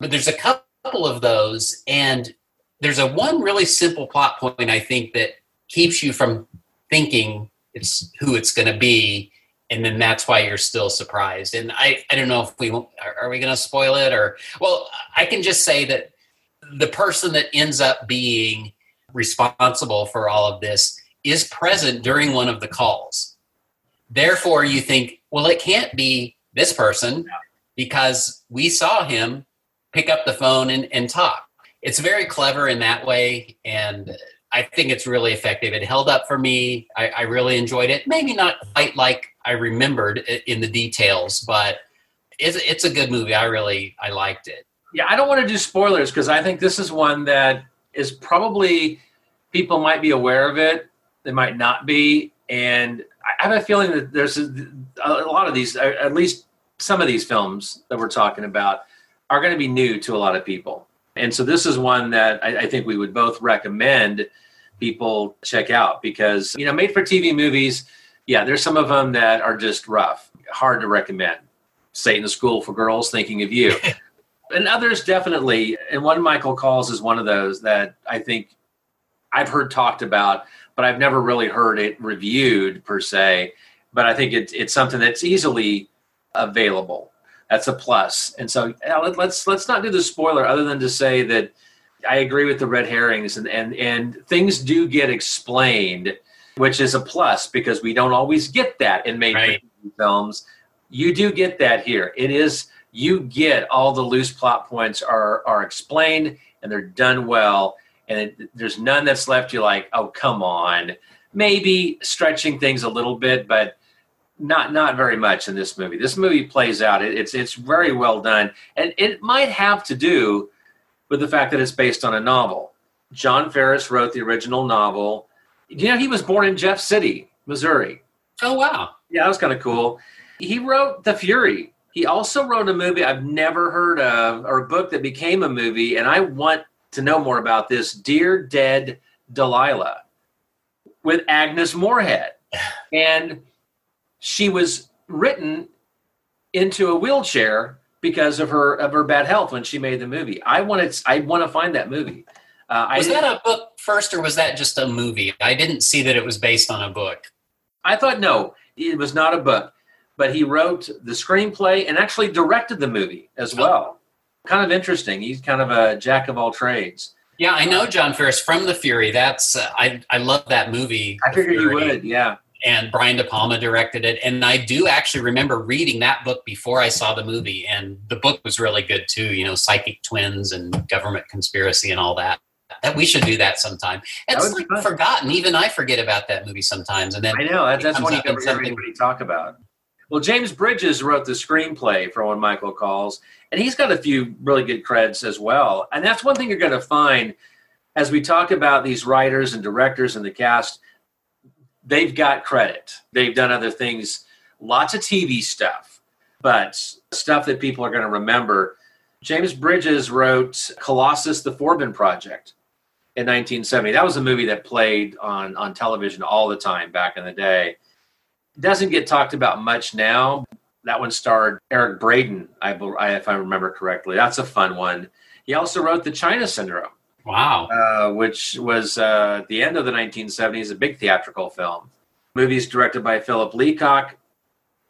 But there's a couple of those and there's a one really simple plot point i think that keeps you from thinking it's who it's going to be and then that's why you're still surprised. And i i don't know if we are, are we going to spoil it or well i can just say that the person that ends up being responsible for all of this is present during one of the calls. Therefore you think well it can't be this person because we saw him pick up the phone and, and talk it's very clever in that way and i think it's really effective. It held up for me. I, I really enjoyed it. Maybe not quite like i remembered in the details but it's, it's a good movie. I really i liked it. Yeah, I don't want to do spoilers because I think this is one that is probably people might be aware of it, they might not be, and I have a feeling that there's a, a lot of these, at least some of these films that we're talking about, are going to be new to a lot of people, and so this is one that I, I think we would both recommend people check out because you know, made for TV movies, yeah, there's some of them that are just rough, hard to recommend. Satan's School for Girls, thinking of you and others definitely and one michael calls is one of those that i think i've heard talked about but i've never really heard it reviewed per se but i think it's it's something that's easily available that's a plus. And so uh, let- let's let's not do the spoiler other than to say that i agree with the red herrings and and, and things do get explained which is a plus because we don't always get that in made for Right. Films. You do get that here. It is you get all the loose plot points are are explained and they're done well. And it, there's none that's left you like oh come on. Maybe stretching things a little bit but not not very much in this movie. This movie plays out. It, it's it's very well done. And it might have to do with the fact that it's based on a novel. John Farris wrote the original novel. You know he was born in jeff city missouri. Oh wow. Yeah that was kind of cool. He wrote the fury. He also wrote a movie I've never heard of, or a book that became a movie, and I want to know more about this Dear Dead Delilah with Agnes Moorehead. And she was written into a wheelchair because of her of her bad health when she made the movie. I want to I want to find that movie. Uh, was that a book first or was that just a movie i didn't see that it was based on a book I thought no, it was not a book, but he wrote the screenplay and actually directed the movie as well. Kind of interesting. He's kind of a jack of all trades. yeah i know john Farris from the fury that's uh, i i love that movie I figured you would, yeah. And Brian De Palma directed it. And I do actually remember reading that book before I saw the movie, and the book was really good too. You know, psychic twins and government conspiracy and all that. That we should do that sometime. That It's be like fun. forgotten. Even I forget about that movie sometimes. And then I know that, that's comes one you never hear anybody talk about. Well, James Bridges wrote the screenplay for When Michael Calls, and he's got a few really good creds as well. And that's one thing you're going to find as we talk about these writers and directors and the cast. They've got credit. They've done other things, lots of TV stuff, but stuff that people are going to remember. James Bridges wrote Colossus: The Forbin Project in 1970. That was a movie that played on on television all the time back in the day. Doesn't get talked about much now. That one starred Eric Braeden, I, if I remember correctly. That's a fun one. He also wrote The China Syndrome, wow, uh, which was uh, at the end of the 1970s, a big theatrical film. Movies directed by Philip Leacock.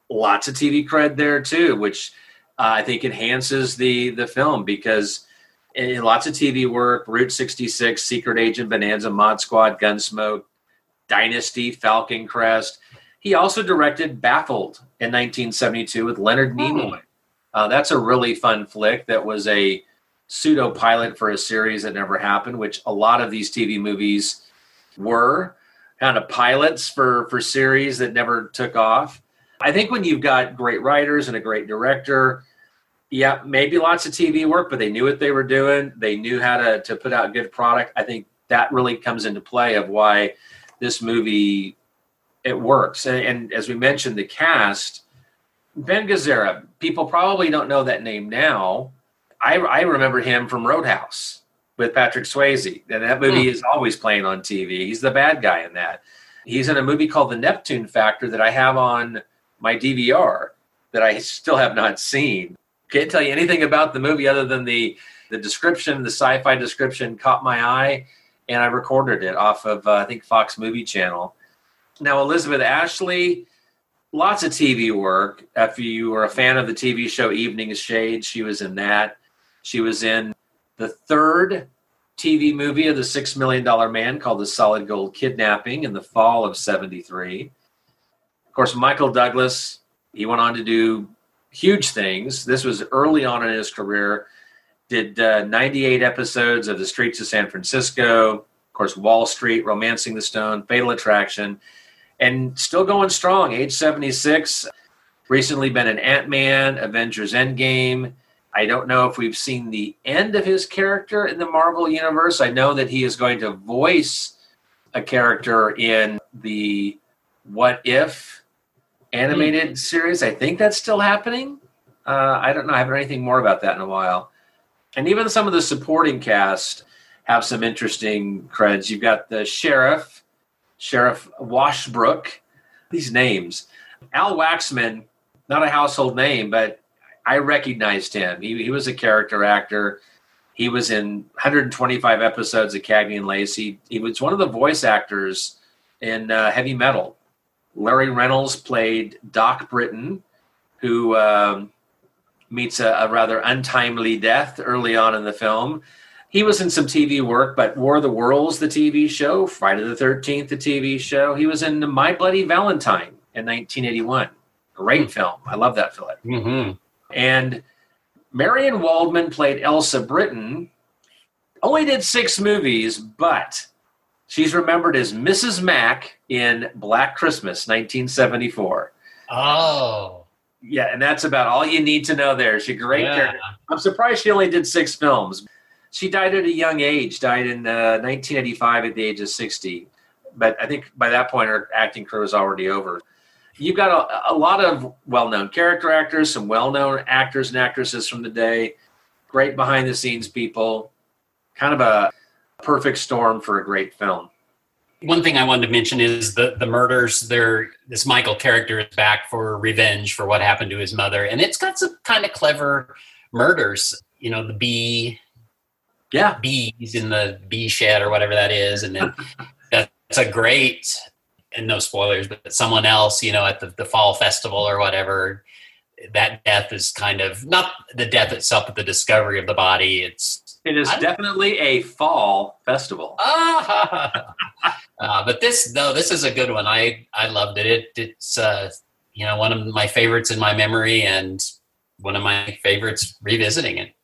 Lots of TV cred there too, which uh, I think enhances the the film because in lots of TV work, Route 66, Secret Agent, Bonanza, Mod Squad, Gunsmoke, Dynasty, Falcon Crest. He also directed Baffled in 1972 with Leonard Nimoy. Uh, that's a really fun flick that was a pseudo pilot for a series that never happened, which a lot of these TV movies were kind of pilots for for series that never took off. I think when you've got great writers and a great director, Yeah, maybe lots of TV work, but they knew what they were doing. They knew how to, to put out good product. I think that really comes into play of why this movie it works. And, and as we mentioned, the cast, Ben Gazzara, people probably don't know that name now. I, I remember him from Roadhouse with Patrick Swayze. And that movie Hmm. is always playing on TV. He's the bad guy in that. He's in a movie called The Neptune Factor that I have on my DVR that I still have not seen. Can't tell you anything about the movie other than the the description, the sci-fi description caught my eye, and I recorded it off of uh, I think Fox Movie Channel. Now Elizabeth Ashley, lots of TV work. If you were a fan of the TV show Evening Shade, she was in that. She was in the third TV movie of the Six Million Dollar Man called The Solid Gold Kidnapping in the fall of '73. Of course, Michael Douglas, he went on to do huge things. This was early on in his career. Did uh, 98 episodes of The Streets of San Francisco, of course, Wall Street, Romancing the Stone, Fatal Attraction, and still going strong. Age 76. Recently been in Ant Man, Avengers Endgame. I don't know if we've seen the end of his character in the Marvel Universe. I know that he is going to voice a character in the What If animated series. I think that's still happening. Uh, I don't know. I haven't heard anything more about that in a while. And even some of the supporting cast have some interesting creds. You've got the sheriff, Sheriff Washbrook. These names. Al Waxman, not a household name, but I recognized him. He, he was a character actor. He was in 125 episodes of Cagney and Lacey. He was one of the voice actors in uh, Heavy Metal. Larry Reynolds played Doc Britton, who um, meets a, a rather untimely death early on in the film. He was in some TV work, but War of the Worlds, the TV show, Friday the 13th, the TV show. He was in My Bloody Valentine in 1981. Great film. I love that film. Mm-hmm. And Marian Waldman played Elsa Britton. Only did six movies, but she's remembered as Mrs. Mac in Black Christmas, 1974. Oh, Yeah, and that's about all you need to know there. She's a great Yeah. character. I'm surprised she only did six films. She died at a young age, died in uh, 1985 at the age of 60. But I think by that point, her acting career was already over. You've got a, a lot of well known character actors, some well known actors and actresses from the day, great behind the scenes people, kind of a perfect storm for a great film. One thing I wanted to mention is the the murders. There, this Michael character is back for revenge for what happened to his mother, and it's got some kind of clever murders. You know, the bee, yeah, bees in the bee shed or whatever that is, and then that's a great. And no spoilers, but someone else, you know, at the, the fall festival or whatever, that death is kind of not the death itself, but the discovery of the body. It's It is definitely a fall festival. Ah, uh, but this though, this is a good one. I I loved it. it it's uh, you know one of my favorites in my memory, and one of my favorites revisiting it.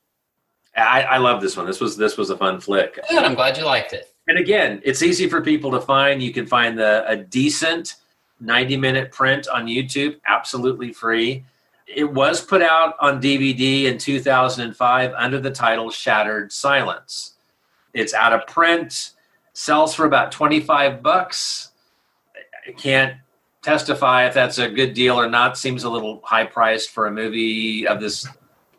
I, I love this one. This was this was a fun flick. Good. I'm glad you liked it. And again, it's easy for people to find. You can find the a decent 90 minute print on YouTube, absolutely free. It was put out on DVD in 2005 under the title Shattered Silence. It's out of print, sells for about 25 bucks. I can't testify if that's a good deal or not. Seems a little high priced for a movie of this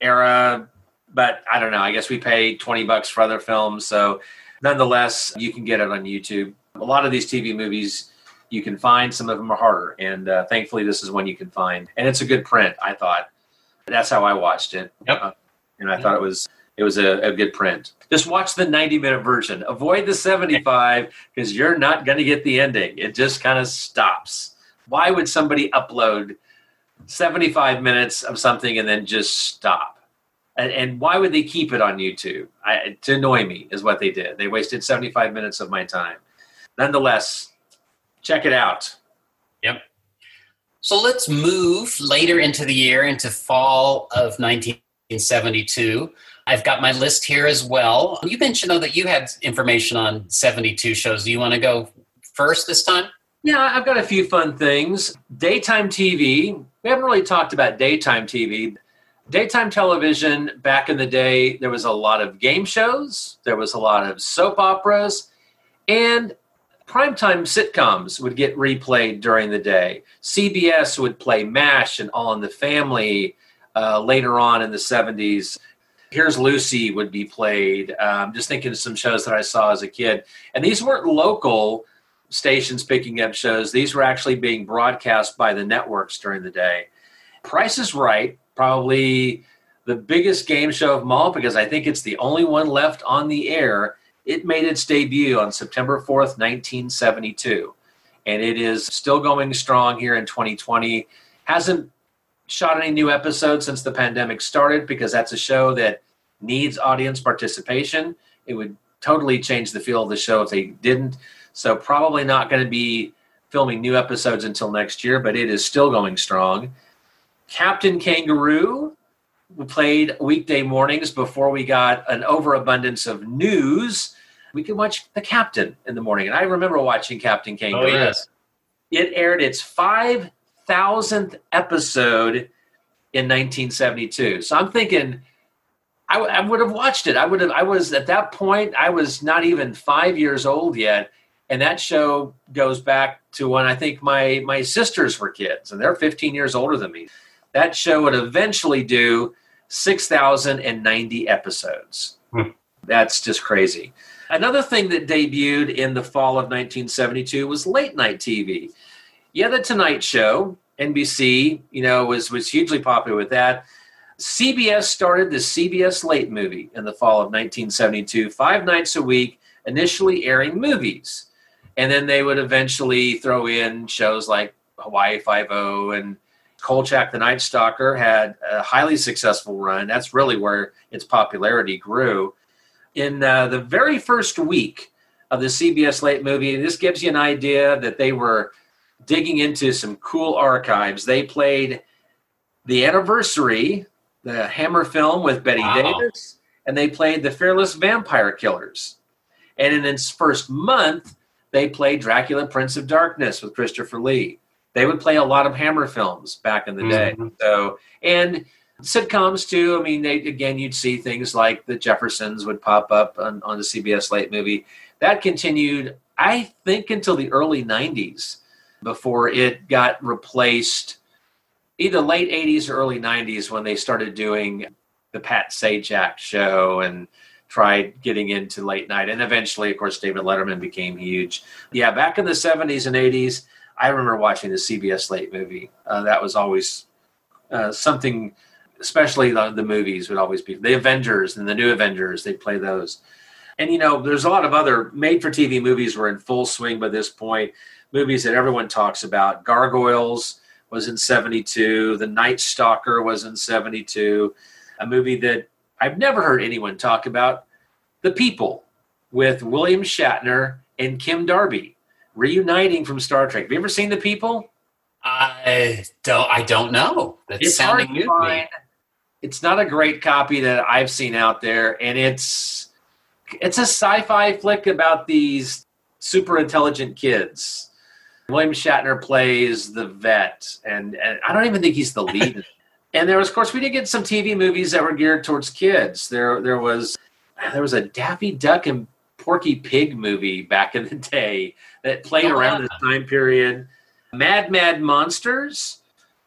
era, but I don't know. I guess we pay 20 bucks for other films, so nonetheless, you can get it on YouTube. A lot of these TV movies you can find, some of them are harder. And uh, thankfully, this is one you can find. And it's a good print, I thought. That's how I watched it. Yep. Uh, and I thought it was it was a, a good print. Just watch the 90 minute version. Avoid the 75 because you're not going to get the ending. It just kind of stops. Why would somebody upload 75 minutes of something and then just stop? And, and why would they keep it on YouTube? I, to annoy me is what they did. They wasted 75 minutes of my time. Nonetheless, check it out. Yep. So let's move later into the year, into fall of 1972. I've got my list here as well. You mentioned though that you had information on 72 shows. Do you want to go first this time? Yeah, I've got a few fun things. Daytime TV. We haven't really talked about daytime TV. Daytime television back in the day, there was a lot of game shows, there was a lot of soap operas, and primetime sitcoms would get replayed during the day. CBS would play MASH and All in the Family uh, later on in the 70s. Here's Lucy would be played. Um, just thinking of some shows that I saw as a kid. And these weren't local stations picking up shows, these were actually being broadcast by the networks during the day. Price is Right, probably the biggest game show of them all because I think it's the only one left on the air. It made its debut on September 4th, 1972. And it is still going strong here in 2020. Hasn't shot any new episodes since the pandemic started because that's a show that needs audience participation. It would totally change the feel of the show if they didn't. So, probably not going to be filming new episodes until next year, but it is still going strong. Captain Kangaroo we played weekday mornings before we got an overabundance of news. We could watch The Captain in the morning. And I remember watching Captain oh, Kangaroo. Oh, yes. It aired its 5,000th episode in 1972. So I'm thinking, I, w- I would have watched it. I would have. I was at that point. I was not even five years old yet, and that show goes back to when I think my my sisters were kids, and they're 15 years older than me. That show would eventually do 6,090 episodes. Hmm. That's just crazy. Another thing that debuted in the fall of 1972 was late night TV. Yeah, the Tonight Show, NBC, you know, was was hugely popular with that. CBS started the CBS Late Movie in the fall of 1972, five nights a week, initially airing movies, and then they would eventually throw in shows like Hawaii Five O and Kolchak the Night Stalker had a highly successful run. That's really where its popularity grew. In uh, the very first week of the CBS Late Movie, this gives you an idea that they were digging into some cool archives. They played the anniversary, the Hammer film with Betty Wow. Davis, and they played the Fearless Vampire Killers. And in its first month, they played Dracula Prince of Darkness with Christopher Lee. They would play a lot of Hammer films back in the day. Mhm. So, and sitcoms too. I mean, they again, you'd see things like the Jeffersons would pop up on, on the CBS late movie. That continued, I think, until the early '90s before it got replaced. Either late '80s or early '90s when they started doing the Pat Sajak show and tried getting into late night. And eventually, of course, David Letterman became huge. Yeah, back in the 70s and 80s, I remember watching the CBS late movie. Uh, that was always uh, something, especially the, the movies would always be the Avengers and the new Avengers. They'd play those. And, you know, there's a lot of other made for TV movies were in full swing by this point. Movies that everyone talks about. Gargoyles was in 72. The Night Stalker was in 72. A movie that I've never heard anyone talk about. The People with William Shatner and Kim Darby reuniting from Star Trek. Have you ever seen The People? I don't. I don't know. That's it's hard sounding new to find. It's not a great copy that I've seen out there, and it's it's a sci-fi flick about these super intelligent kids. William Shatner plays the vet, and, and I don't even think he's the lead. and there was, of course, we did get some TV movies that were geared towards kids. There, there was there was a Daffy Duck and Porky Pig movie back in the day that played Oh, around wow. this time period. Mad Mad Monsters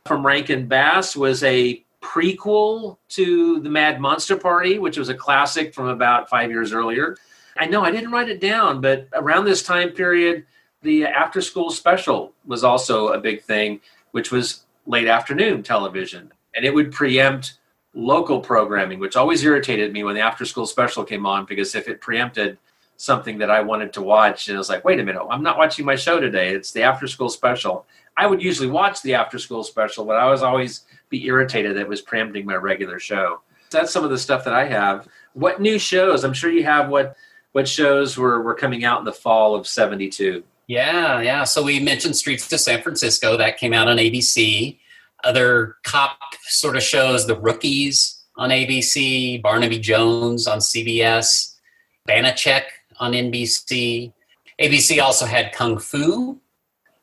from Rankin Bass was a prequel to the Mad Monster Party, which was a classic from about five years earlier. I know I didn't write it down, but around this time period, the after school special was also a big thing, which was late afternoon television. And it would preempt local programming, which always irritated me when the after school special came on because if it preempted something that I wanted to watch, and I was like, wait a minute, I'm not watching my show today. It's the after school special. I would usually watch the after school special, but I was always be irritated that it was preempting my regular show. That's some of the stuff that I have. What new shows? I'm sure you have what what shows were, were coming out in the fall of 72. Yeah, yeah. So we mentioned Streets of San Francisco. That came out on ABC. Other cop sort of shows, The Rookies on ABC, Barnaby Jones on CBS, Banacek on NBC. ABC also had Kung Fu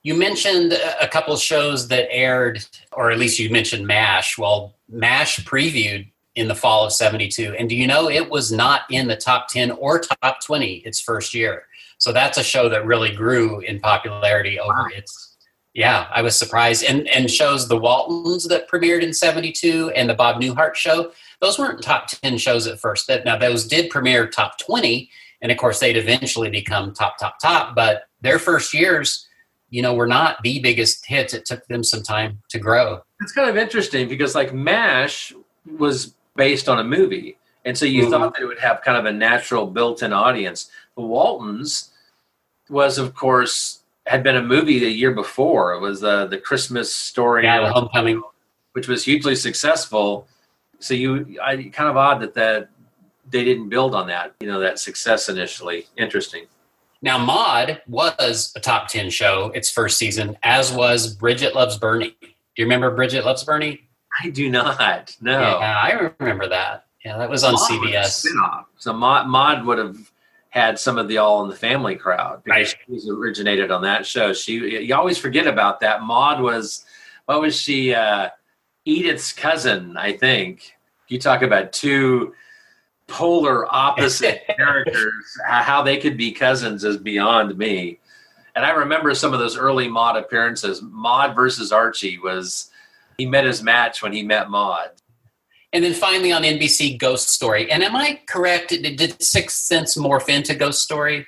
You mentioned a couple shows that aired, or at least you mentioned MASH. Well, MASH previewed in the fall of 72. And do you know it was not in the top 10 or top 20 its first year? So that's a show that really grew in popularity over its. Yeah, I was surprised. And and shows the Waltons that premiered in 72 and the Bob Newhart show, those weren't top 10 shows at first. That Now, those did premiere top 20. And of course, they'd eventually become top, top, top. But their first years, you know, were not the biggest hits. It took them some time to grow. It's kind of interesting because like MASH was based on a movie. And so you Mhm. thought that it would have kind of a natural built-in audience. The Waltons was of course had been a movie the year before. It was uh, the Christmas story Yeah, the Homecoming. which was hugely successful. So you I kind of odd that that they didn't build on that, you know, that success initially. Interesting. Now, Maude was a top 10 show its first season, as was Bridget Loves Bernie. Do you remember Bridget Loves Bernie? I do not. No. Yeah, I remember that. Yeah, that was on Maude was CBS. spin-off. So Maude, Maude would have had some of the All in the Family crowd because she was originated on that show. She you always forget about that. Maude was what was she? Uh, Edith's cousin, I think. You talk about two polar opposite characters. How they could be cousins is beyond me. And I remember some of those early Maude appearances. Maude versus Archie was he met his match when he met Maude. And then finally on NBC, Ghost Story. And am I correct? Did, did Sixth Sense morph into Ghost Story?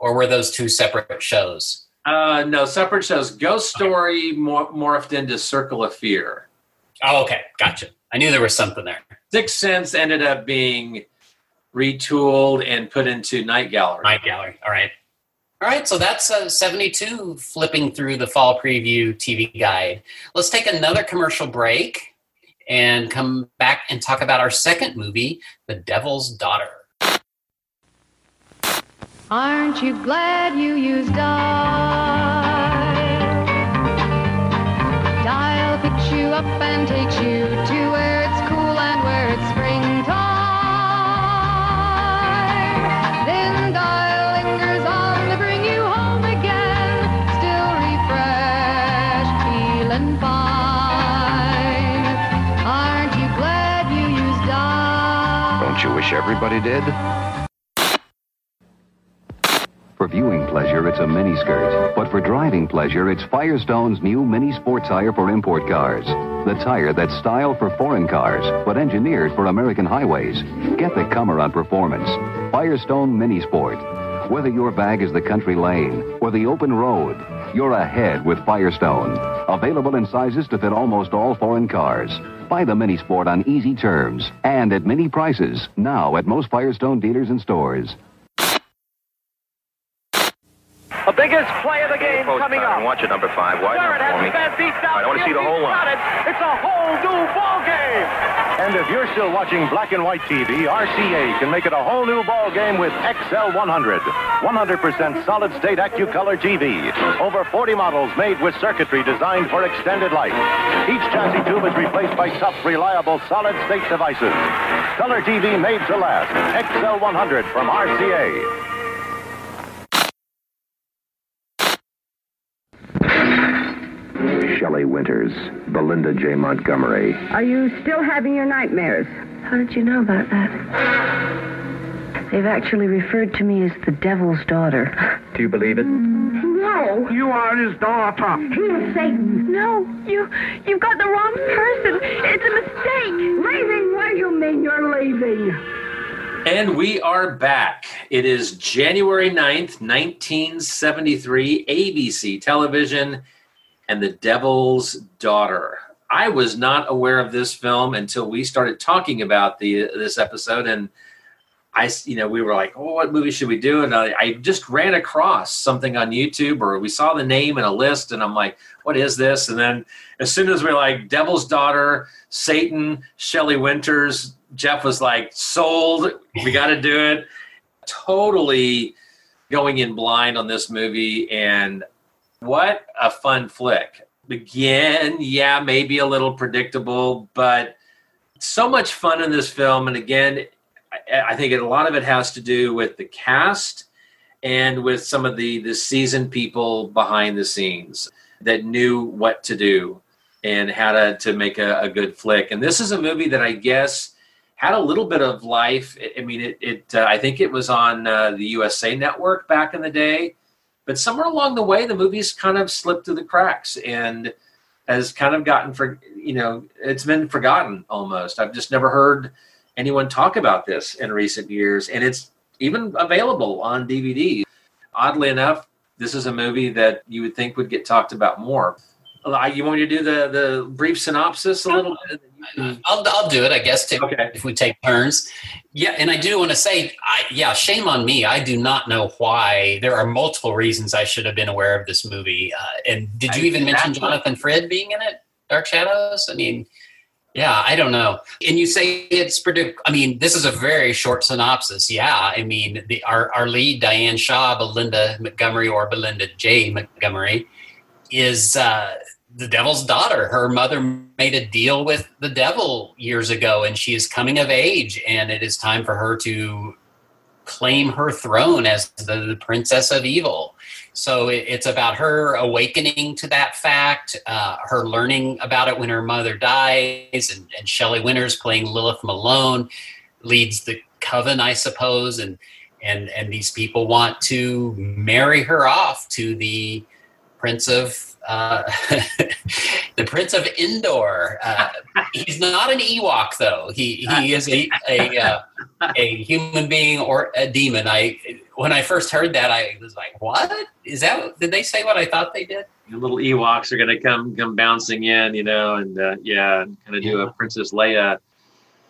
Or were those two separate shows? Uh, no, separate shows. Ghost Story mor- morphed into Circle of Fear. Oh, okay. Gotcha. I knew there was something there. Sixth Sense ended up being retooled and put into Night Gallery. Night Gallery. All right. All right. So that's uh, 72 flipping through the fall preview TV guide. Let's take another commercial break and come back and talk about our second movie, The Devil's Daughter. Aren't you glad you used Dial? Dial picks you up and takes you everybody did? For viewing pleasure, it's a mini skirt. But for driving pleasure, it's Firestone's new mini sport tire for import cars. The tire that's styled for foreign cars, but engineered for American highways. Get the comer on performance. Firestone Mini Sport. Whether your bag is the country lane or the open road, you're ahead with Firestone. Available in sizes to fit almost all foreign cars. Buy the Mini Sport on easy terms and at mini prices now at most Firestone dealers and stores. The biggest play of the game coming uh, up. Watch it, number five. Wide Garrett enough for has me. the bad beat down. I want to see the whole Got line. it. It's a whole new ball game. And if you're still watching black and white TV, RCA can make it a whole new ball game with XL100. 100% solid state AccuColor TV. Over 40 models made with circuitry designed for extended life. Each chassis tube is replaced by tough, reliable solid state devices. Color TV made to last. XL100 from RCA. Shelley Winters, Belinda J. Montgomery. Are you still having your nightmares? How did you know about that? They've actually referred to me as the devil's daughter. Do you believe it? No. You are his daughter. He is Satan. No, you you've got the wrong person. It's a mistake. Leaving? What do you mean you're leaving? And we are back. It is January 9th, 1973, ABC television, and The Devil's Daughter. I was not aware of this film until we started talking about the this episode, and I, you know, we were like, "Oh, what movie should we do?" And I, I just ran across something on YouTube, or we saw the name in a list, and I'm like, "What is this?" And then as soon as we are like, "Devil's Daughter," Satan, Shelley Winters, Jeff was like, "Sold, we got to do it." Totally going in blind on this movie, and what a fun flick! Again, yeah, maybe a little predictable, but so much fun in this film. And again, I, think a lot of it has to do with the cast and with some of the the seasoned people behind the scenes that knew what to do and how to to make a, a good flick. And this is a movie that I guess had a little bit of life. I- I mean, it. it uh, I think it was on uh, the USA Network back in the day, but somewhere along the way, the movie's kind of slipped through the cracks and has kind of gotten for you know it's been forgotten almost. I've just never heard anyone talk about this in recent years, and it's even available on DVD. Oddly enough, this is a movie that you would think would get talked about more. You want me to do the the brief synopsis a little bit? I'll, I'll do it, I guess, too, Okay. if we take turns. Yeah, and I do want to say, I, yeah, shame on me. I do not know why. There are multiple reasons I should have been aware of this movie. Uh, and did you even mention Jonathan Frid being in it? Dark Shadows? I mean, yeah, I don't know. And you say it's predict. I mean, this is a very short synopsis. Yeah, I mean, the, our our lead Diane Shaw, Belinda Montgomery, or Belinda J. Montgomery, is uh, the devil's daughter. Her mother made a deal with the devil years ago, and she is coming of age, and it is time for her to claim her throne as the, the princess of evil. So it, it's about her awakening to that fact, uh, her learning about it when her mother dies, and, and Shelley Winters playing Lilith Malone leads the coven, I suppose, and and and these people want to marry her off to the prince of uh, the prince of Endor. Uh, he's not an Ewok though. He he is a a, uh, a human being or a demon. I when I first heard that, I was like, "What is that? Did they say what I thought they did?" The little Ewoks are going to come come bouncing in, you know, and uh, yeah, kind of do a Princess Leia.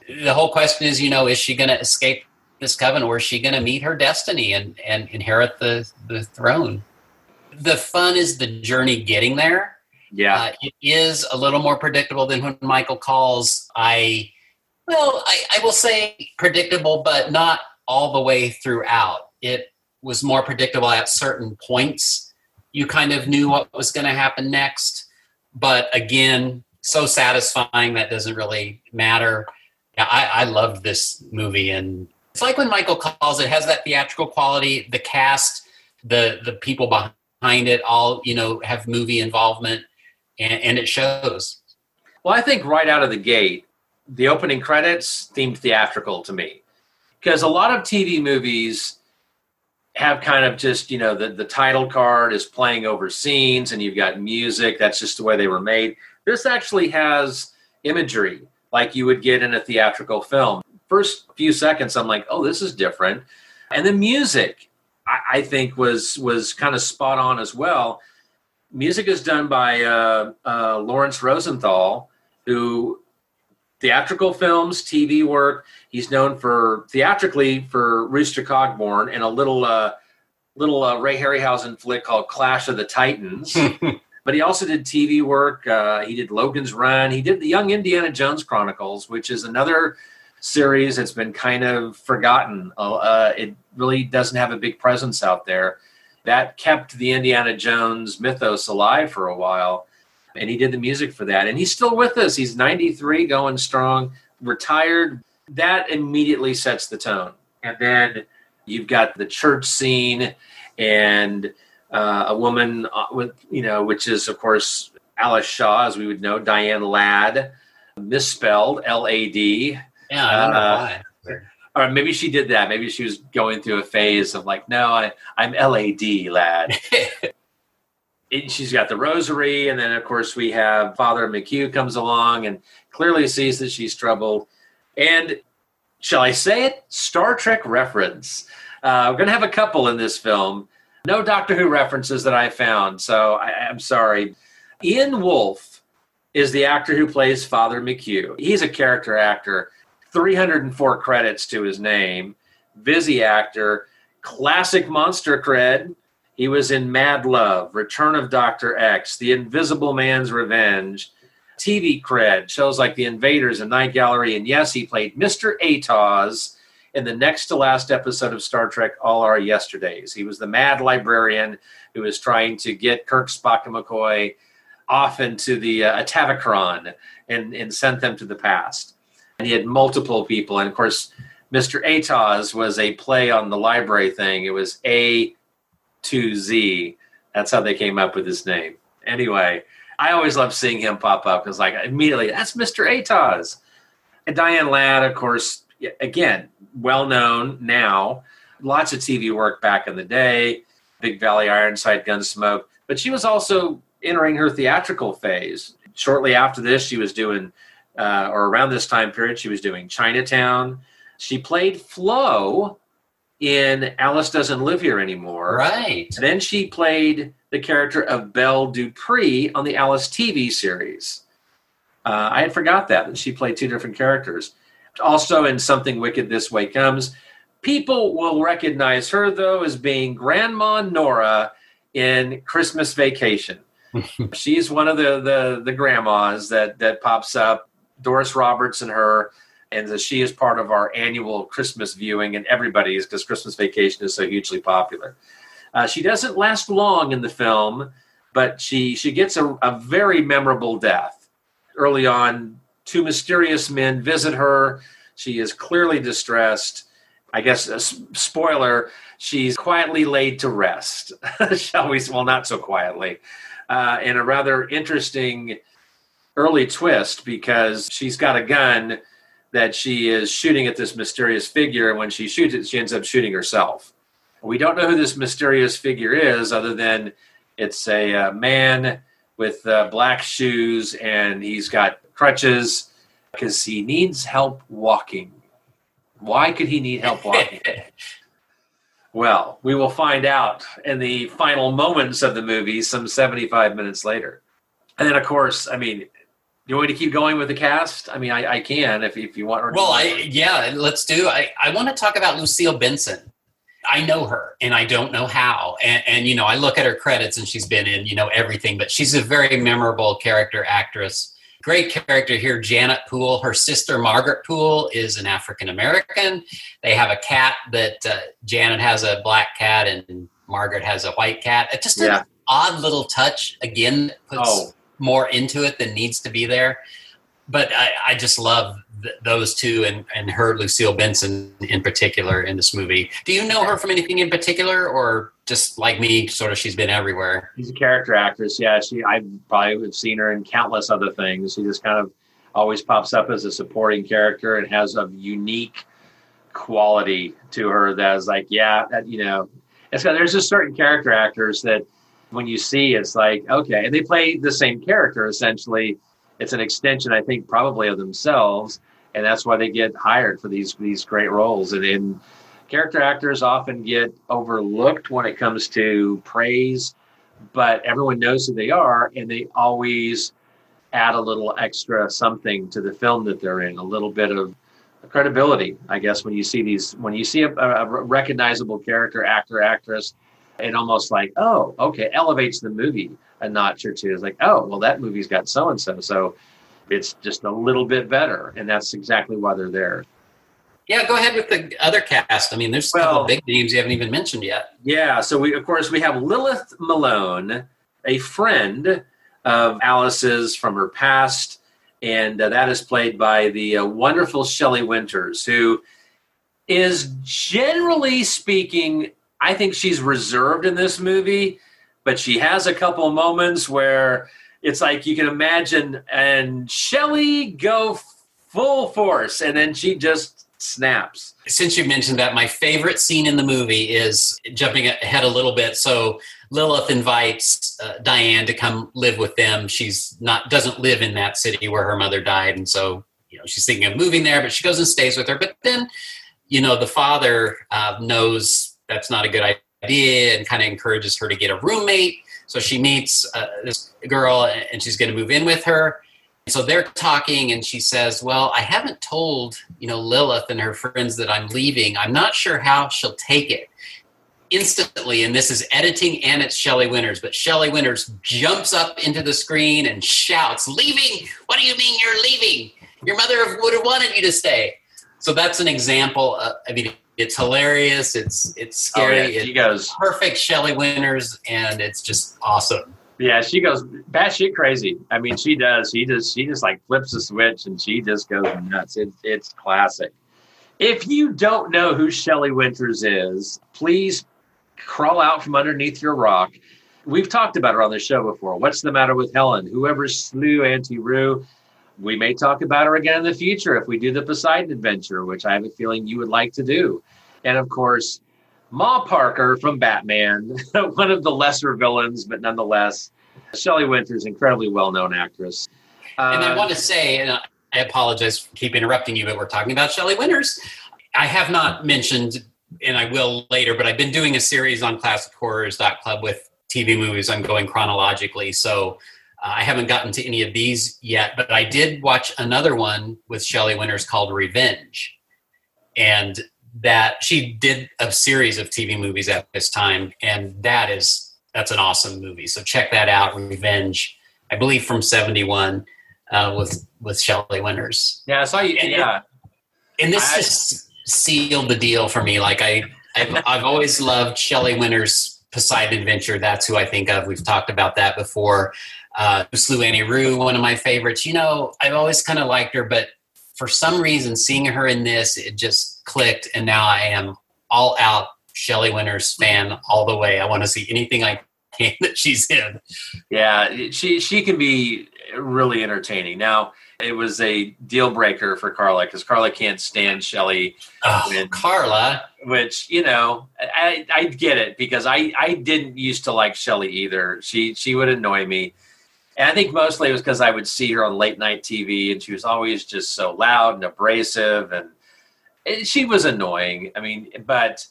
The whole question is, you know, is she going to escape this coven, or is she going to meet her destiny and and inherit the the throne? The fun is the journey getting there. Yeah. Uh, it is a little more predictable than when Michael calls. I, well, I, I will say predictable, but not all the way throughout. It was more predictable at certain points. You kind of knew what was going to happen next. But again, so satisfying that doesn't really matter. Yeah, I, I loved this movie. And it's like when Michael calls, it has that theatrical quality. The cast, the the people behind it all, you know, have movie involvement and, and it shows. Well, I think right out of the gate, the opening credits seemed theatrical to me. Because a lot of TV movies have kind of just you know the the title card is playing over scenes and you've got music that's just the way they were made. This actually has imagery like you would get in a theatrical film. First few seconds i'm like oh this is different. And the music i, I think was was kind of spot on as well music is done by uh, uh, laurence rosenthal who theatrical films, TV work. He's known for theatrically for Rooster Cogburn and a little uh, little uh, Ray Harryhausen flick called Clash of the Titans. but he also did TV work. Uh, he did Logan's Run. He did the Young Indiana Jones Chronicles, which is another series. That's been kind of forgotten. Uh, Uh, it really doesn't have a big presence out there. That kept the Indiana Jones mythos alive for a while and he did the music for that. And he's still with us. He's 93 going strong retired. That immediately sets the tone. And then you've got the church scene and uh, a woman uh, with you know which is of course alice shaw as we would know diane ladd misspelled l-a-d Yeah, I don't know Uh, why. or maybe she did that. Maybe she was going through a phase of like no I, i'm l-a-d lad. And she's got the rosary and then of course we have father mchugh comes along and clearly sees that she's troubled. And shall i say it? Star trek reference. Uh, we're going to have a couple in this film. No doctor who references that i found so I, i'm sorry. Ian wolfe is the actor who plays father mchugh. He's a character actor 304 credits to his name busy actor classic monster cred he was in Mad Love, Return of Dr. X, The Invisible Man's Revenge, TV cred, shows like The Invaders and Night Gallery. And yes, he played Mr. Atoz in the next to last episode of Star Trek All Our Yesterdays. He was the mad librarian who was trying to get Kirk, Spock, and McCoy off into the uh, Atavachron and, and sent them to the past. And he had multiple people. And of course, Mr. Atoz was a play on the library thing. It was A 2Z. That's how they came up with his name. Anyway, I always love seeing him pop up because, like, immediately, that's Mr. Atoz. And Diane Ladd, of course, again, well known now. Lots of TV work back in the day. Big Valley Ironside, Gunsmoke. But she was also entering her theatrical phase. Shortly after this, she was doing, uh, or around this time period, she was doing Chinatown. She played Flo in Alice Doesn't Live Here Anymore. Right. Then she played the character of Belle Dupree on the Alice TV series. Uh, I had forgot that, that she played two different characters. Also in Something Wicked This Way Comes. People will recognize her, though, as being Grandma Nora in Christmas Vacation. She's one of the, the, the grandmas that, that pops up. Doris Roberts and her and she is part of our annual Christmas viewing, and everybody's because Christmas Vacation is so hugely popular. Uh, she doesn't last long in the film, but she she gets a, a very memorable death early on. Two mysterious men visit her. She is clearly distressed. I guess a s- spoiler: she's quietly laid to rest, shall we? Well, not so quietly, uh, in a rather interesting early twist because she's got a gun that she is shooting at this mysterious figure, and when she shoots it, she ends up shooting herself. We don't know who this mysterious figure is, other than it's a uh, man with uh, black shoes and he's got crutches because he needs help walking. Why could he need help walking? well, we will find out in the final moments of the movie, some 75 minutes later. And then, of course, I mean, you want me to keep going with the cast? I mean, I, I can if, if you want. Well, I yeah, let's do. I I want to talk about Lucille Benson. I know her, and I don't know how. And, and you know, I look at her credits, and she's been in you know everything. But she's a very memorable character actress. Great character here, Janet Poole. Her sister Margaret Poole is an African American. They have a cat that uh, Janet has a black cat, and Margaret has a white cat. Just Yeah. an odd little touch. Again, puts Oh. More into it than needs to be there. But I, I just love th- those two and, and her, Lucille Benson in particular, in this movie. Do you know her from anything in particular, or just like me, sort of she's been everywhere? She's a character actress. Yeah, she. I probably have seen her in countless other things. She just kind of always pops up as a supporting character and has a unique quality to her that is like, yeah, that you know, it's. There's just certain character actors that when you see, it's like, okay, and they play the same character essentially. It's an extension, I think, probably of themselves, and that's why they get hired for these these great roles. And, and character actors often get overlooked when it comes to praise but everyone knows who they are and they always add a little extra something to the film that they're in a little bit of credibility i guess when you see these when you see a, a recognizable character actor actress it almost like oh okay elevates the movie a notch or two it's like oh well that movie's got so and so so it's just a little bit better and that's exactly why they're there Yeah, go ahead with the other cast. I mean, there's a couple big names you haven't even mentioned yet. Yeah, so we of course we have Lilith Malone, a friend of Alice's from her past, and uh, that is played by the uh, wonderful Shelley Winters, who is generally speaking, I think she's reserved in this movie, but she has a couple moments where it's like you can imagine, and Shelley go full force, and then she just snaps. Since you mentioned that, my favorite scene in the movie is jumping ahead a little bit. So Lilith invites uh, Diane to come live with them. She's not doesn't live in that city where her mother died, and so you know she's thinking of moving there, but she goes and stays with her. But then, you know, the father uh, knows that's not a good idea and kind of encourages her to get a roommate. So she meets uh, this girl, and she's going to move in with her. So they're talking, and she says, "Well, I haven't told you know Lilith and her friends that I'm leaving. I'm not sure how she'll take it." Instantly, and this is editing, and it's Shelley Winters, but Shelley Winters jumps up into the screen and shouts, "Leaving? What do you mean you're leaving? Your mother would have wanted you to stay." So that's an example. Of, I mean, it's hilarious. It's it's scary. Oh, yeah, she it's goes- perfect Shelley Winters, and it's just awesome. Yeah, she goes batshit crazy. I mean, she does. She just she just like flips the switch and she just goes nuts. It's it's classic. If you don't know who Shelley Winters is, please crawl out from underneath your rock. We've talked about her on the show before. What's the matter with Helen? Whoever slew Auntie Roo, we may talk about her again in the future if we do the Poseidon adventure, which I have a feeling you would like to do. And of course, Ma Parker from Batman, one of the lesser villains, but nonetheless, Shelley Winters, incredibly well known actress. and I Uh, want to say, and I apologize for keep interrupting you, but we're talking about Shelley Winters. I have not mentioned, and I will later, but I've been doing a series on classichorrors.club with TV movies. I'm going chronologically, so I haven't gotten to any of these yet. But I did watch another one with Shelley Winters called Revenge, and that she did a series of TV movies at this time, and that is that's an awesome movie. So check that out, Revenge. I believe from '71 uh, with with Shelley Winters. Yeah, I saw you. Yeah, and this I- just sealed the deal for me. Like I, I've, I've always loved Shelley Winters' Poseidon Adventure. That's who I think of. We've talked about that before. Uh, Who Slew Annie Roo, one of my favorites. You know, I've always kind of liked her, but for some reason, seeing her in this, it just clicked, and now I am all out Shelley Winters fan all the way. I want to see anything I can that she's in. Yeah, she she can be really entertaining. Now, it was a deal breaker for Carla because Carla can't stand Shelley. Oh, Carla, which you know, I I get it because I I didn't used to like Shelley either. She she would annoy me. And I think mostly it was because I would see her on late night TV, and she was always just so loud and abrasive, and and she was annoying. I mean, but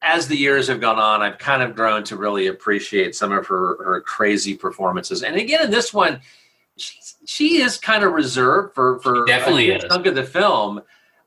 as the years have gone on, I've kind of grown to really appreciate some of her her crazy performances. And again, in this one, she's, she is kind of reserved for for definitely a is. chunk of the film.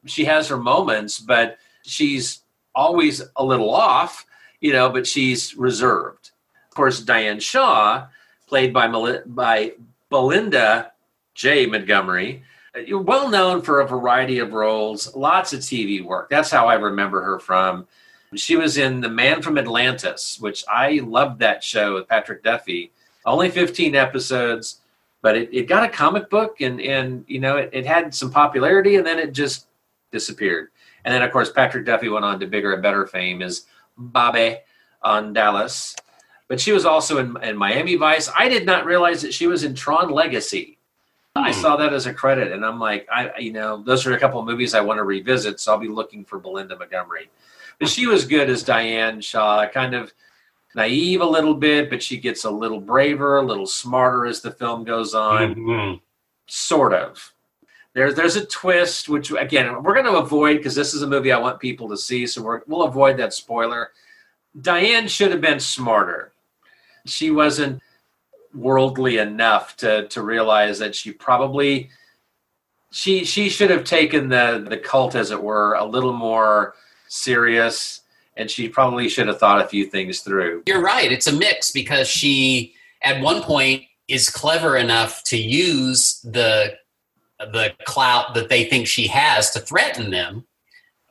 She has her moments, but she's always a little off, you know. But she's reserved. Of course, Diane Shaw, played by Meli- by Belinda J. Montgomery, uh, well known for a variety of roles, lots of TV work. That's how I remember her from. She was in The Man from Atlantis, which I loved that show with Patrick Duffy. Only 15 episodes, but it, it got a comic book and, and you know, it, it had some popularity and then it just disappeared. And then, of course, Patrick Duffy went on to bigger and better fame as Bobby on Dallas. But she was also in, in Miami Vice. I did not realize that she was in Tron Legacy. I Hmm. saw that as a credit, and I'm like, I you know, those are a couple of movies I want to revisit, so I'll be looking for Belinda Montgomery. But she was good as Diane Shaw, kind of naive a little bit, but she gets a little braver, a little smarter as the film goes on. Mhm. Sort of. There's there's a twist, which again we're going to avoid because this is a movie I want people to see, so we're, we'll avoid that spoiler. Diane should have been smarter. She wasn't worldly enough to to realize that she probably she she should have taken the the cult as it were a little more serious and she probably should have thought a few things through You're right. It's a mix because she, at one point, is clever enough to use the the clout that they think she has to threaten them,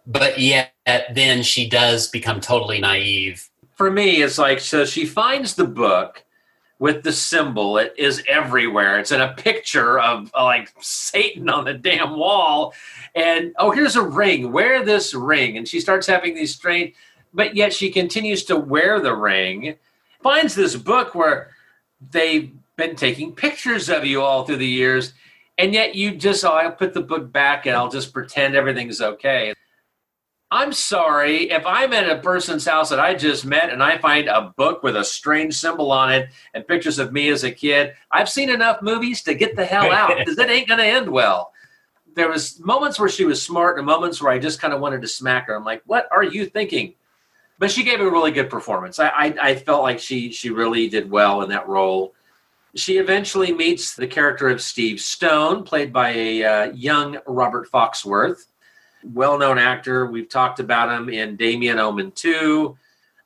but yet then she does become totally naive. For me it's like so she finds the book with the symbol. It is everywhere. It's in a picture of uh, like satan on the damn wall. And oh here's a ring. Wear this ring. And she starts having these strange but yet she continues to wear the ring finds this book where they've been taking pictures of you all through the years. And yet you just oh, i'll put the book back and i'll just pretend everything's okay I'm sorry if I'm at a person's house that I just met and I find a book with a strange symbol on it and pictures of me as a kid. I've seen enough movies to get the hell out because it ain't going to end well. There was moments where she was smart and moments where I just kind of wanted to smack her. I'm like, what are you thinking? But she gave a really good performance. I, I, I felt like she she really did well in that role. She eventually meets the character of Steve Stone, played by a uh, young Robert Foxworth well-known actor. We've talked about him in Damien Omen 2.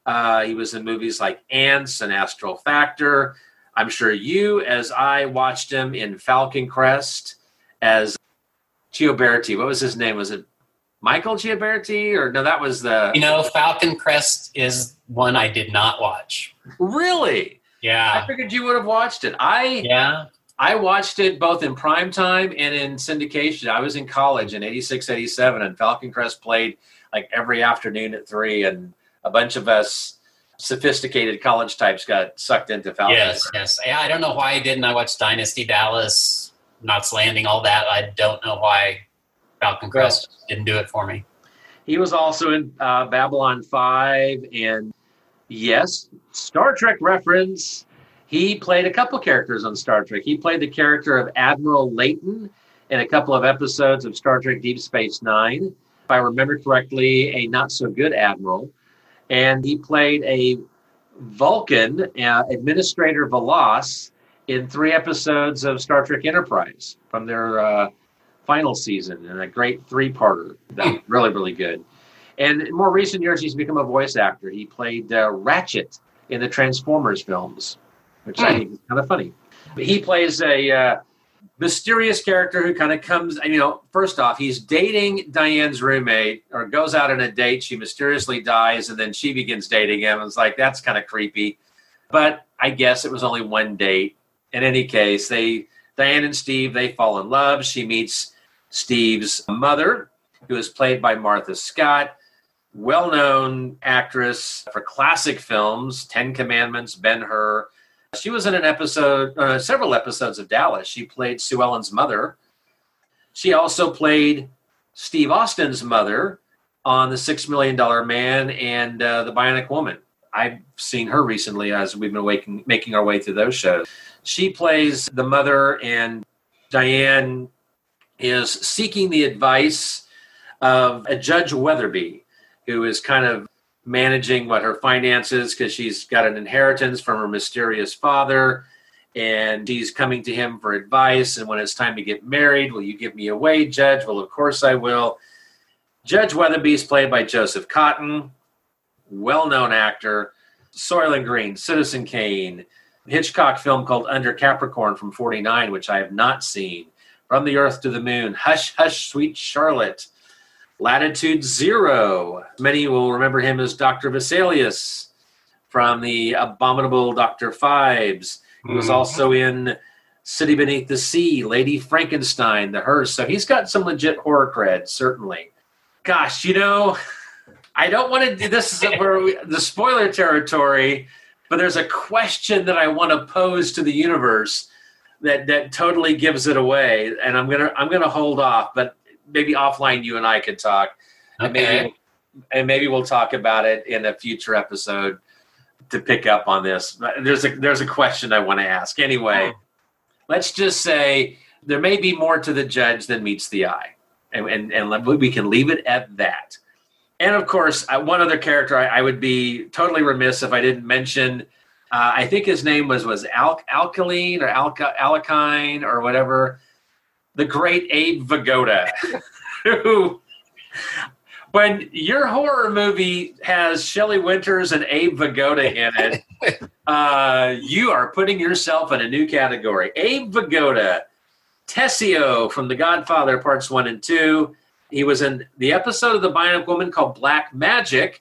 Uh, he was in movies like Ants and Astral Factor. I'm sure you, as I watched him in Falcon Crest as Gioberti. What was his name? Was it Michael Gioberti? Or no, that was the. You know, Falcon Crest is one I did not watch. Really? Yeah. I figured you would have watched it. I yeah. I watched it both in prime time and in syndication. I was in college in 86, 87, and Falcon Crest played like every afternoon at three. And a bunch of us sophisticated college types got sucked into Falcon. Crest. Yes, yes. Yeah, I don't know why I didn't. I watched Dynasty Dallas, Knots Landing, all that. I don't know why Falcon Crest didn't do it for me. He was also in uh, Babylon 5 and yes, Star Trek reference. He played a couple characters on Star Trek. He played the character of Admiral Leyton in a couple of episodes of Star Trek Deep Space Nine. If I remember correctly, a not so good admiral. And he played a Vulcan, uh, Administrator V'Las, in three episodes of Star Trek Enterprise from their uh, final season, and a great three-parter. That was really, really good. And in more recent years, he's become a voice actor. He played uh, Ratchet in the Transformers films, which I think is kind of funny. But he plays a uh, mysterious character who kind of comes, you know, first off, he's dating Diane's roommate or goes out on a date. She mysteriously dies, and then she begins dating him. It's like, that's kind of creepy. But I guess it was only one date. In any case, they Diane and Steve they fall in love. She meets Steve's mother, who is played by Martha Scott, well-known actress for classic films, Ten Commandments, Ben Hur. She was in an episode, uh, several episodes of Dallas. She played Sue Ellen's mother. She also played Steve Austin's mother on The Six Million Dollar Man and uh, The Bionic Woman. I've seen her recently as we've been waking, making our way through those shows. She plays the mother, and Diane is seeking the advice of a Judge Weatherby, who is kind of managing what her finances because she's got an inheritance from her mysterious father and she's coming to him for advice and when it's time to get married will you give me away judge? Well of course i will. Judge weatherby's played by joseph cotten well-known actor soylent green citizen kane hitchcock film called under capricorn from 49 which i have not seen. From the earth to the moon hush hush sweet charlotte Latitude Zero. Many will remember him as Dr. Vesalius from the abominable Dr. Phibes. He was Mhm. also in City Beneath the Sea, Lady Frankenstein, The Hearse. So he's got some legit horror cred, certainly. Gosh, you know, I don't want to do this is where we, the spoiler territory, but there's a question that I want to pose to the universe that that totally gives it away, and I'm gonna I'm gonna hold off. But maybe offline, you and I could talk, and maybe and maybe we'll talk about it in a future episode to pick up on this. There's a there's a question I want to ask. Anyway, let's just say there may be more to the judge than meets the eye, and and, and we can leave it at that. And of course, uh, one other character I, I would be totally remiss if I didn't mention. Uh, I think his name was was Al- Alkaline or Alka- Alkine or whatever. The great Abe Vigoda, who when your horror movie has Shelley Winters and Abe Vigoda in it, uh, you are putting yourself in a new category. Abe Vigoda, Tessio from The Godfather Parts 1 and 2. He was in the episode of The Bionic Woman called Black Magic,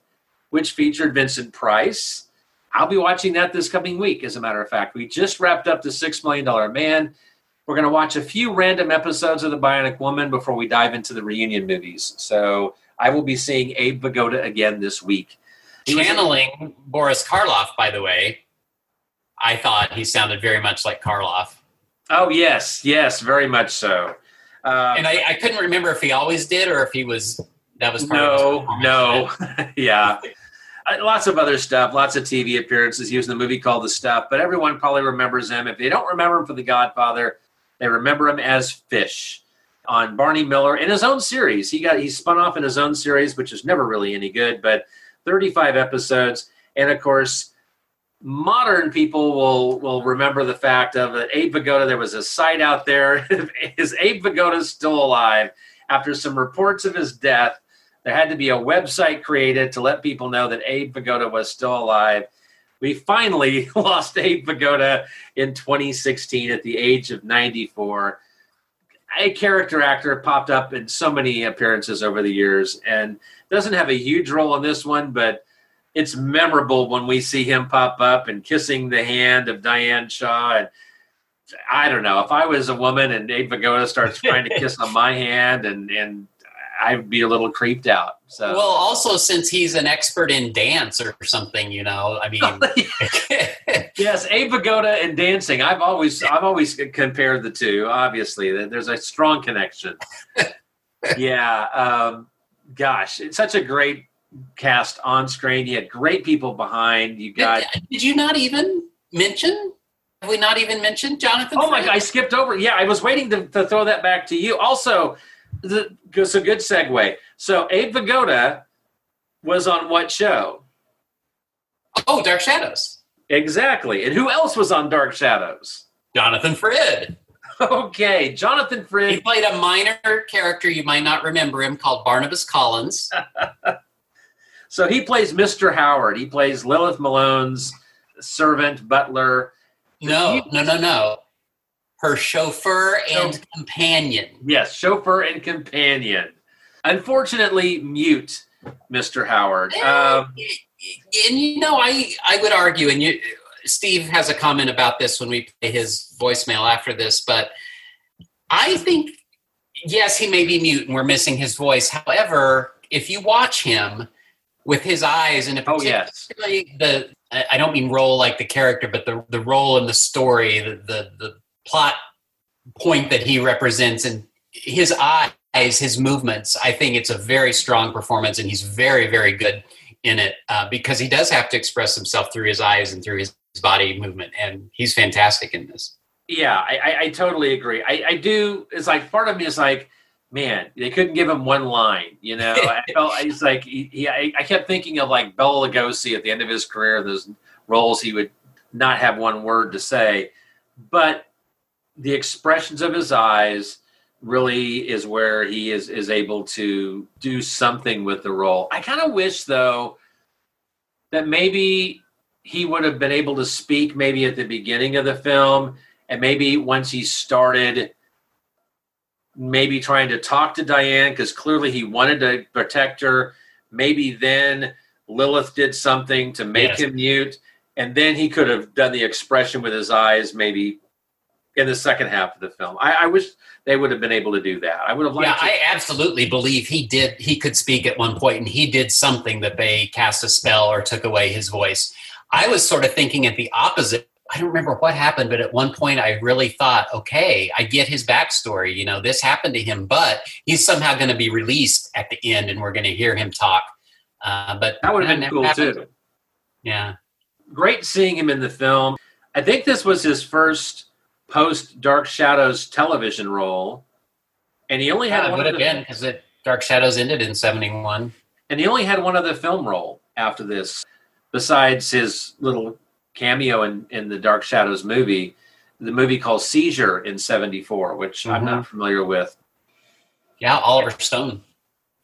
which featured Vincent Price. I'll be watching that this coming week, as a matter of fact. We just wrapped up The Six Million Dollar Man. We're going to watch a few random episodes of The Bionic Woman before we dive into the reunion movies. So I will be seeing Abe Vigoda again this week. He was in- Channeling Boris Karloff, by the way, I thought he sounded very much like Karloff. Oh, yes, yes, very much so. Um, and I, I couldn't remember if he always did or if he was that was part of his no, no, yeah. Uh, Lots of other stuff, lots of TV appearances. He was in a movie called The Stuff, but everyone probably remembers him. If they don't remember him for The Godfather, they remember him as Fish on Barney Miller in his own series. He got he spun off in his own series, which is never really any good, but 35 episodes, and of course, modern people will will remember the fact of that Abe Vigoda. There was a site out there. Is Abe Vigoda still alive? After some reports of his death, there had to be a website created to let people know that Abe Vigoda was still alive. We finally lost Abe Vigoda in 2016 at the age of 94. A character actor popped up in so many appearances over the years and doesn't have a huge role in this one, but it's memorable when we see him pop up and kissing the hand of Diane Shaw. And I don't know if I was a woman and Abe Vigoda starts trying to kiss on my hand, and and I'd be a little creeped out. So Well, also since he's an expert in dance or something, you know, I mean, yes, Abe Vigoda and dancing. I've always I've always compared the two. Obviously, there's a strong connection. yeah, um, gosh, it's such a great cast on screen. You had great people behind. You got. did you not even mention? Have we not even mentioned Jonathan? Oh my god, I skipped over. Yeah, I was waiting to, to throw that back to you. Also, the, a good segue. So Abe Vigoda was on what show? Oh, Dark Shadows. Exactly. And who else was on Dark Shadows? Jonathan Frid. Okay, Jonathan Frid. He played a minor character you might not remember him called Barnabas Collins. So he plays Mr. Howard. He plays Lilith Malone's servant, butler. No, no, no, no. Her chauffeur and companion. Yes, chauffeur and companion. Unfortunately, mute Mr. Howard. Um, and you know, I I would argue, and you, Steve has a comment about this when we play his voicemail after this, but I think yes, he may be mute and we're missing his voice. However, if you watch him with his eyes, and Oh, yes. the I I don't mean role like the character, but the the role in the story, the the, the plot point that he represents, and his eyes, his movements. I think it's a very strong performance, and he's very very good in it uh, because he does have to express himself through his eyes and through his, his body movement, and he's fantastic in this. yeah, I, I, I totally agree. I, I do. It's like part of me is like, man, they couldn't give him one line. You know, I felt it's like he, he I, kept thinking of like Bela Lugosi at the end of his career. Those roles he would not have one word to say, but the expressions of his eyes really is where he is is able to do something with the role. I kind of wish though that maybe he would have been able to speak maybe at the beginning of the film and maybe once he started maybe trying to talk to Diane because clearly he wanted to protect her maybe then Lilith did something to make Yes. him mute and then he could have done the expression with his eyes maybe in the second half of the film I, I wish they would have been able to do that I would have liked Yeah, to- I absolutely believe he did. He could speak at one point, and he did something that they cast a spell or took away his voice. I was sort of thinking at the opposite. I don't remember what happened, but at one point I really thought, okay, I get his backstory. You know, this happened to him, but he's somehow going to be released at the end, and we're going to hear him talk. Uh, but that would have been cool happened. too Yeah. great seeing him in the film. I think this was his first post Dark Shadows television role, and he only had it one would have been because Dark Shadows ended in '71. and he only had one other film role after this, besides his little cameo in, in the Dark Shadows movie, the movie called Seizure in '74, which I'm not familiar with. Yeah, Oliver Stone.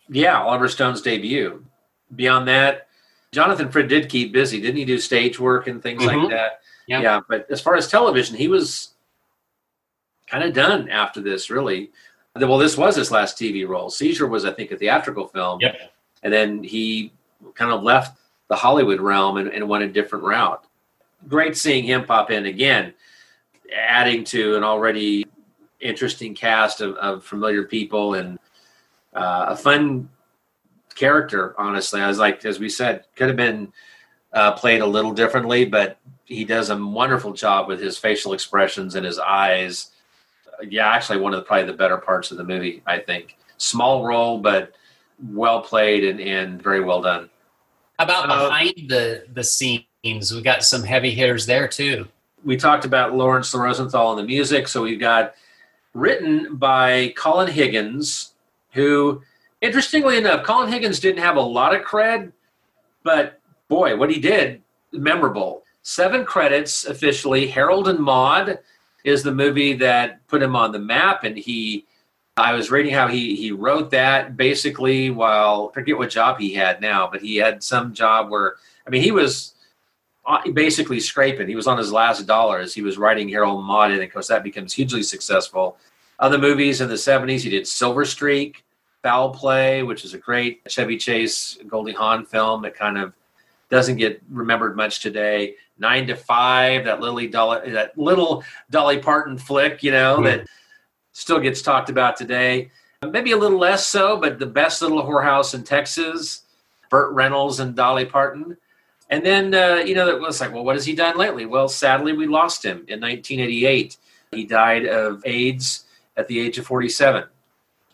Yeah, Oliver Stone's debut. Beyond that, Jonathan Frid did keep busy, didn't he? Do stage work and things Mhm. like that. Yeah. yeah, but as far as television, he was kind of done after this. Really, well, this was his last TV role. Seizure was, I think, a theatrical film. Yep. And then he kind of left the Hollywood realm and, and went a different route. Great seeing him pop in again, adding to an already interesting cast of, of familiar people and uh, a fun character. Honestly, I was like, as we said, could have been uh, played a little differently, but he does a wonderful job with his facial expressions and his eyes. Yeah, actually, one of the probably the better parts of the movie. I think small role, but well played and, and very well done. How about Uh, behind the the scenes? We got some heavy hitters there too. we talked about Laurence Rosenthal and the music. So we've got written by Colin Higgins, who, interestingly enough, Colin Higgins didn't have a lot of cred, but boy, what he did, memorable. Seven credits officially. Harold and Maude is the movie that put him on the map, and he. I was reading how he he wrote that basically while I forget what job he had now, but he had some job where I mean he was uh, basically scraping. He was on his last dollars. He was writing Harold Maude, and of course that becomes hugely successful. Other movies in the '70s, he did Silver Streak, Foul Play, which is a great Chevy Chase, Goldie Hawn film that kind of doesn't get remembered much today. Nine to Five, that Lily Dolly, that little Dolly Parton flick, you know, that still gets talked about today. Maybe a little less so, but the best little whorehouse in Texas, Burt Reynolds and Dolly Parton. And then, uh, you know, it was like, well, what has he done lately? Well, sadly, we lost him in 1988. He died of AIDS at the age of 47.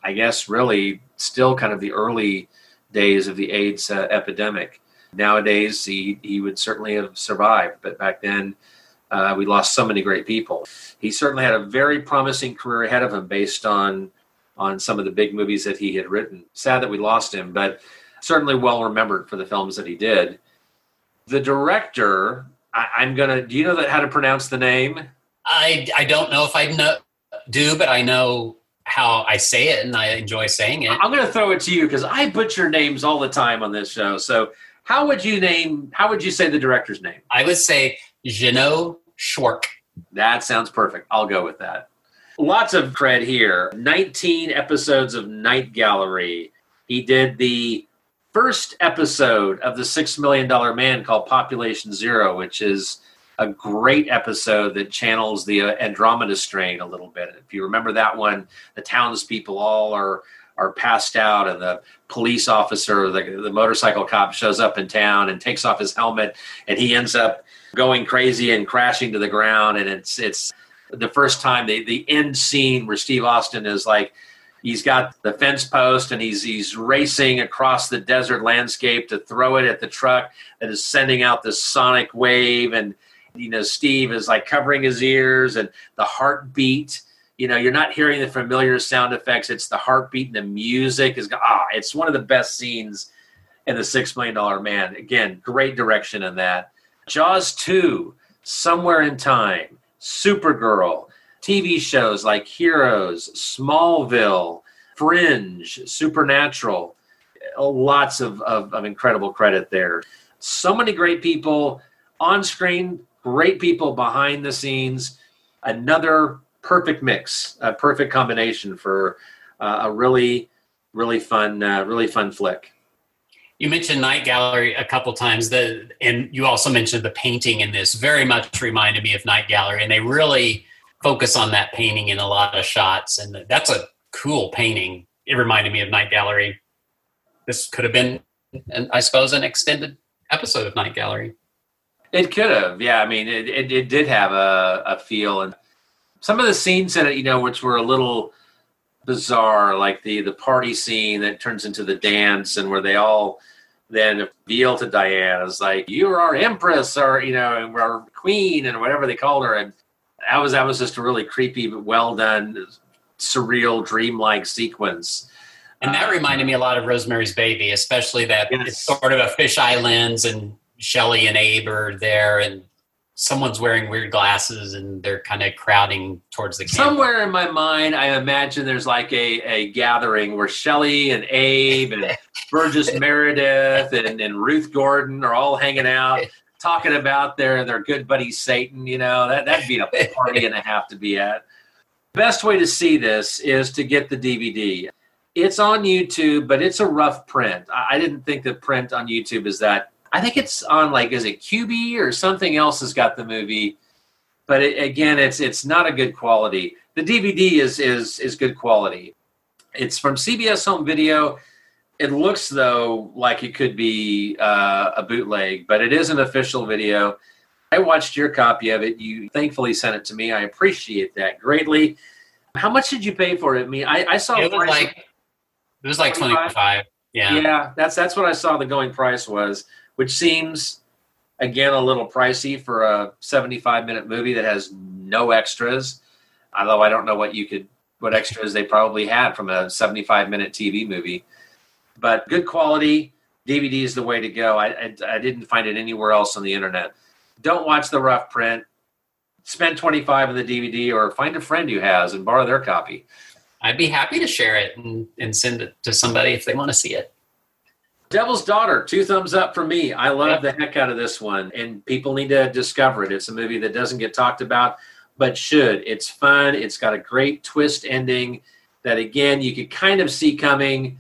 I guess really still kind of the early days of the AIDS uh, epidemic. Nowadays, he, he would certainly have survived, but back then, uh, we lost so many great people. He certainly had a very promising career ahead of him based on on some of the big movies that he had written. Sad that we lost him, but certainly well remembered for the films that he did. The director, I, I'm gonna. Do you know that how to pronounce the name? I I don't know if I know do, but I know how I say it, and I enjoy saying it. I'm going to throw it to you because I butcher names all the time on this show. So, how would you name? How would you say the director's name? I would say Jeannot Szwarc. That sounds perfect. I'll go with that. Lots of cred here. 19 episodes of Night Gallery. He did the first episode of the Six Million Dollar Man called Population Zero, which is a great episode that channels the uh, Andromeda strain a little bit. If you remember that one, the townspeople all are are passed out, and the police officer, the, the motorcycle cop, shows up in town and takes off his helmet, and he ends up going crazy and crashing to the ground. And it's it's the first time the the end scene where Steve Austin is like he's got the fence post and he's he's racing across the desert landscape to throw it at the truck that is sending out this sonic wave and you know steve is like covering his ears and the heartbeat you know you're not hearing the familiar sound effects. It's the heartbeat and the music is ah it's one of the best scenes in the six million dollar man. Again great direction in that. Jaws 2 somewhere in time supergirl tv shows like heroes smallville fringe supernatural. Lots of, of, of incredible credit there. So many great people on screen great people behind the scenes. Another perfect mix, a perfect combination for uh, a really, really fun, uh, really fun flick. You mentioned Night Gallery a couple times, the, and you also mentioned the painting in this. Very much reminded me of Night Gallery, and they really focus on that painting in a lot of shots. And that's a cool painting. It reminded me of Night Gallery. This could have been, I suppose, an extended episode of Night Gallery. It could have, yeah. I mean, it, it, it, did have a, a feel, and some of the scenes in it, you know, which were a little bizarre, like the the party scene that turns into the dance, and where they all then reveal to Diane as like, "You're our empress," or you know, and our queen, and whatever they called her, and that was that was just a really creepy but well done, surreal, dreamlike sequence. And that reminded me a lot of Rosemary's Baby, especially that yes. it's sort of a fisheye lens and Shelley and Abe are there, and someone's wearing weird glasses, and they're kind of crowding towards the camera. Somewhere in my mind, I imagine there's like a, a gathering where Shelley and Abe and Burgess Meredith and, and Ruth Gordon are all hanging out. Talking about their their good buddy Satan, you know that that'd be a party and a half to be at. Best way to see this is to get the DVD. It's on YouTube, but it's a rough print. I didn't think the print on YouTube is that I think it's on like is it QB or something else has got the movie, but it, again, it's it's not a good quality. The DVD is is is good quality. It's from CBS Home Video. It looks though like it could be uh, a bootleg, but it is an official video. I watched your copy of it. You thankfully sent it to me. I appreciate that greatly. How much did you pay for it? Mean, I, I saw it was like it was like twenty five. Yeah, yeah, that's that's what I saw. The going price was which seems again a little pricey for a 75 minute movie that has no extras. Although I don't know what you could what extras they probably had from a 75 minute TV movie, but good quality DVD is the way to go. I, I, I didn't find it anywhere else on the internet. Don't watch the rough print. Spend 25 on the DVD or find a friend who has and borrow their copy. I'd be happy to share it and, and send it to somebody if they want to see it. Devil's Daughter, two thumbs up for me. I love the heck out of this one, and people need to discover it. It's a movie that doesn't get talked about, but should. It's fun. It's got a great twist ending that, again, you could kind of see coming.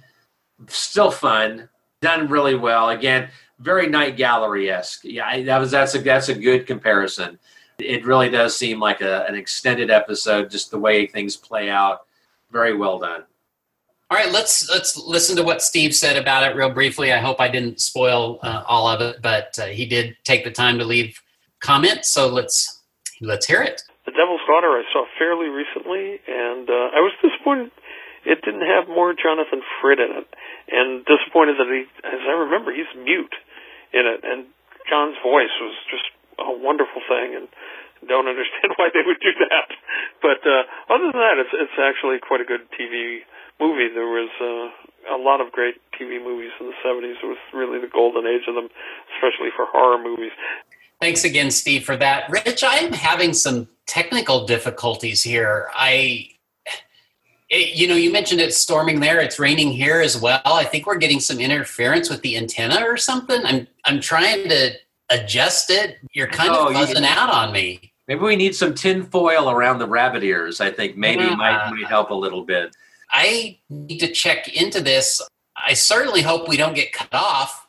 Still fun, done really well. Again, very Night Gallery esque. Yeah, that was that's a that's a good comparison. It really does seem like a, an extended episode, just the way things play out. Very well done. All right, let's let's listen to what Steve said about it real briefly. I hope I didn't spoil uh, all of it, but uh, he did take the time to leave comments. So let's let's hear it. The Devil's Daughter I saw fairly recently, and uh, I was disappointed it didn't have more Jonathan Frid in it, and disappointed that he, as I remember, he's mute in it, and John's voice was just a wonderful thing, and don't understand why they would do that. But uh, other than that, it's it's actually quite a good TV movie. There was uh, a lot of great TV movies in the 70s. It was really the golden age of them, especially for horror movies. Thanks again, Steve, for that. Rich, I'm having some technical difficulties here. I, it, you know, you mentioned it's storming there. It's raining here as well. I think we're getting some interference with the antenna or something. I'm I'm trying to adjust it. You're kind Oh, of you- buzzing out on me. Maybe we need some tin foil around the rabbit ears. I think maybe Yeah. might, might help a little bit. I need to check into this. I certainly hope we don't get cut off.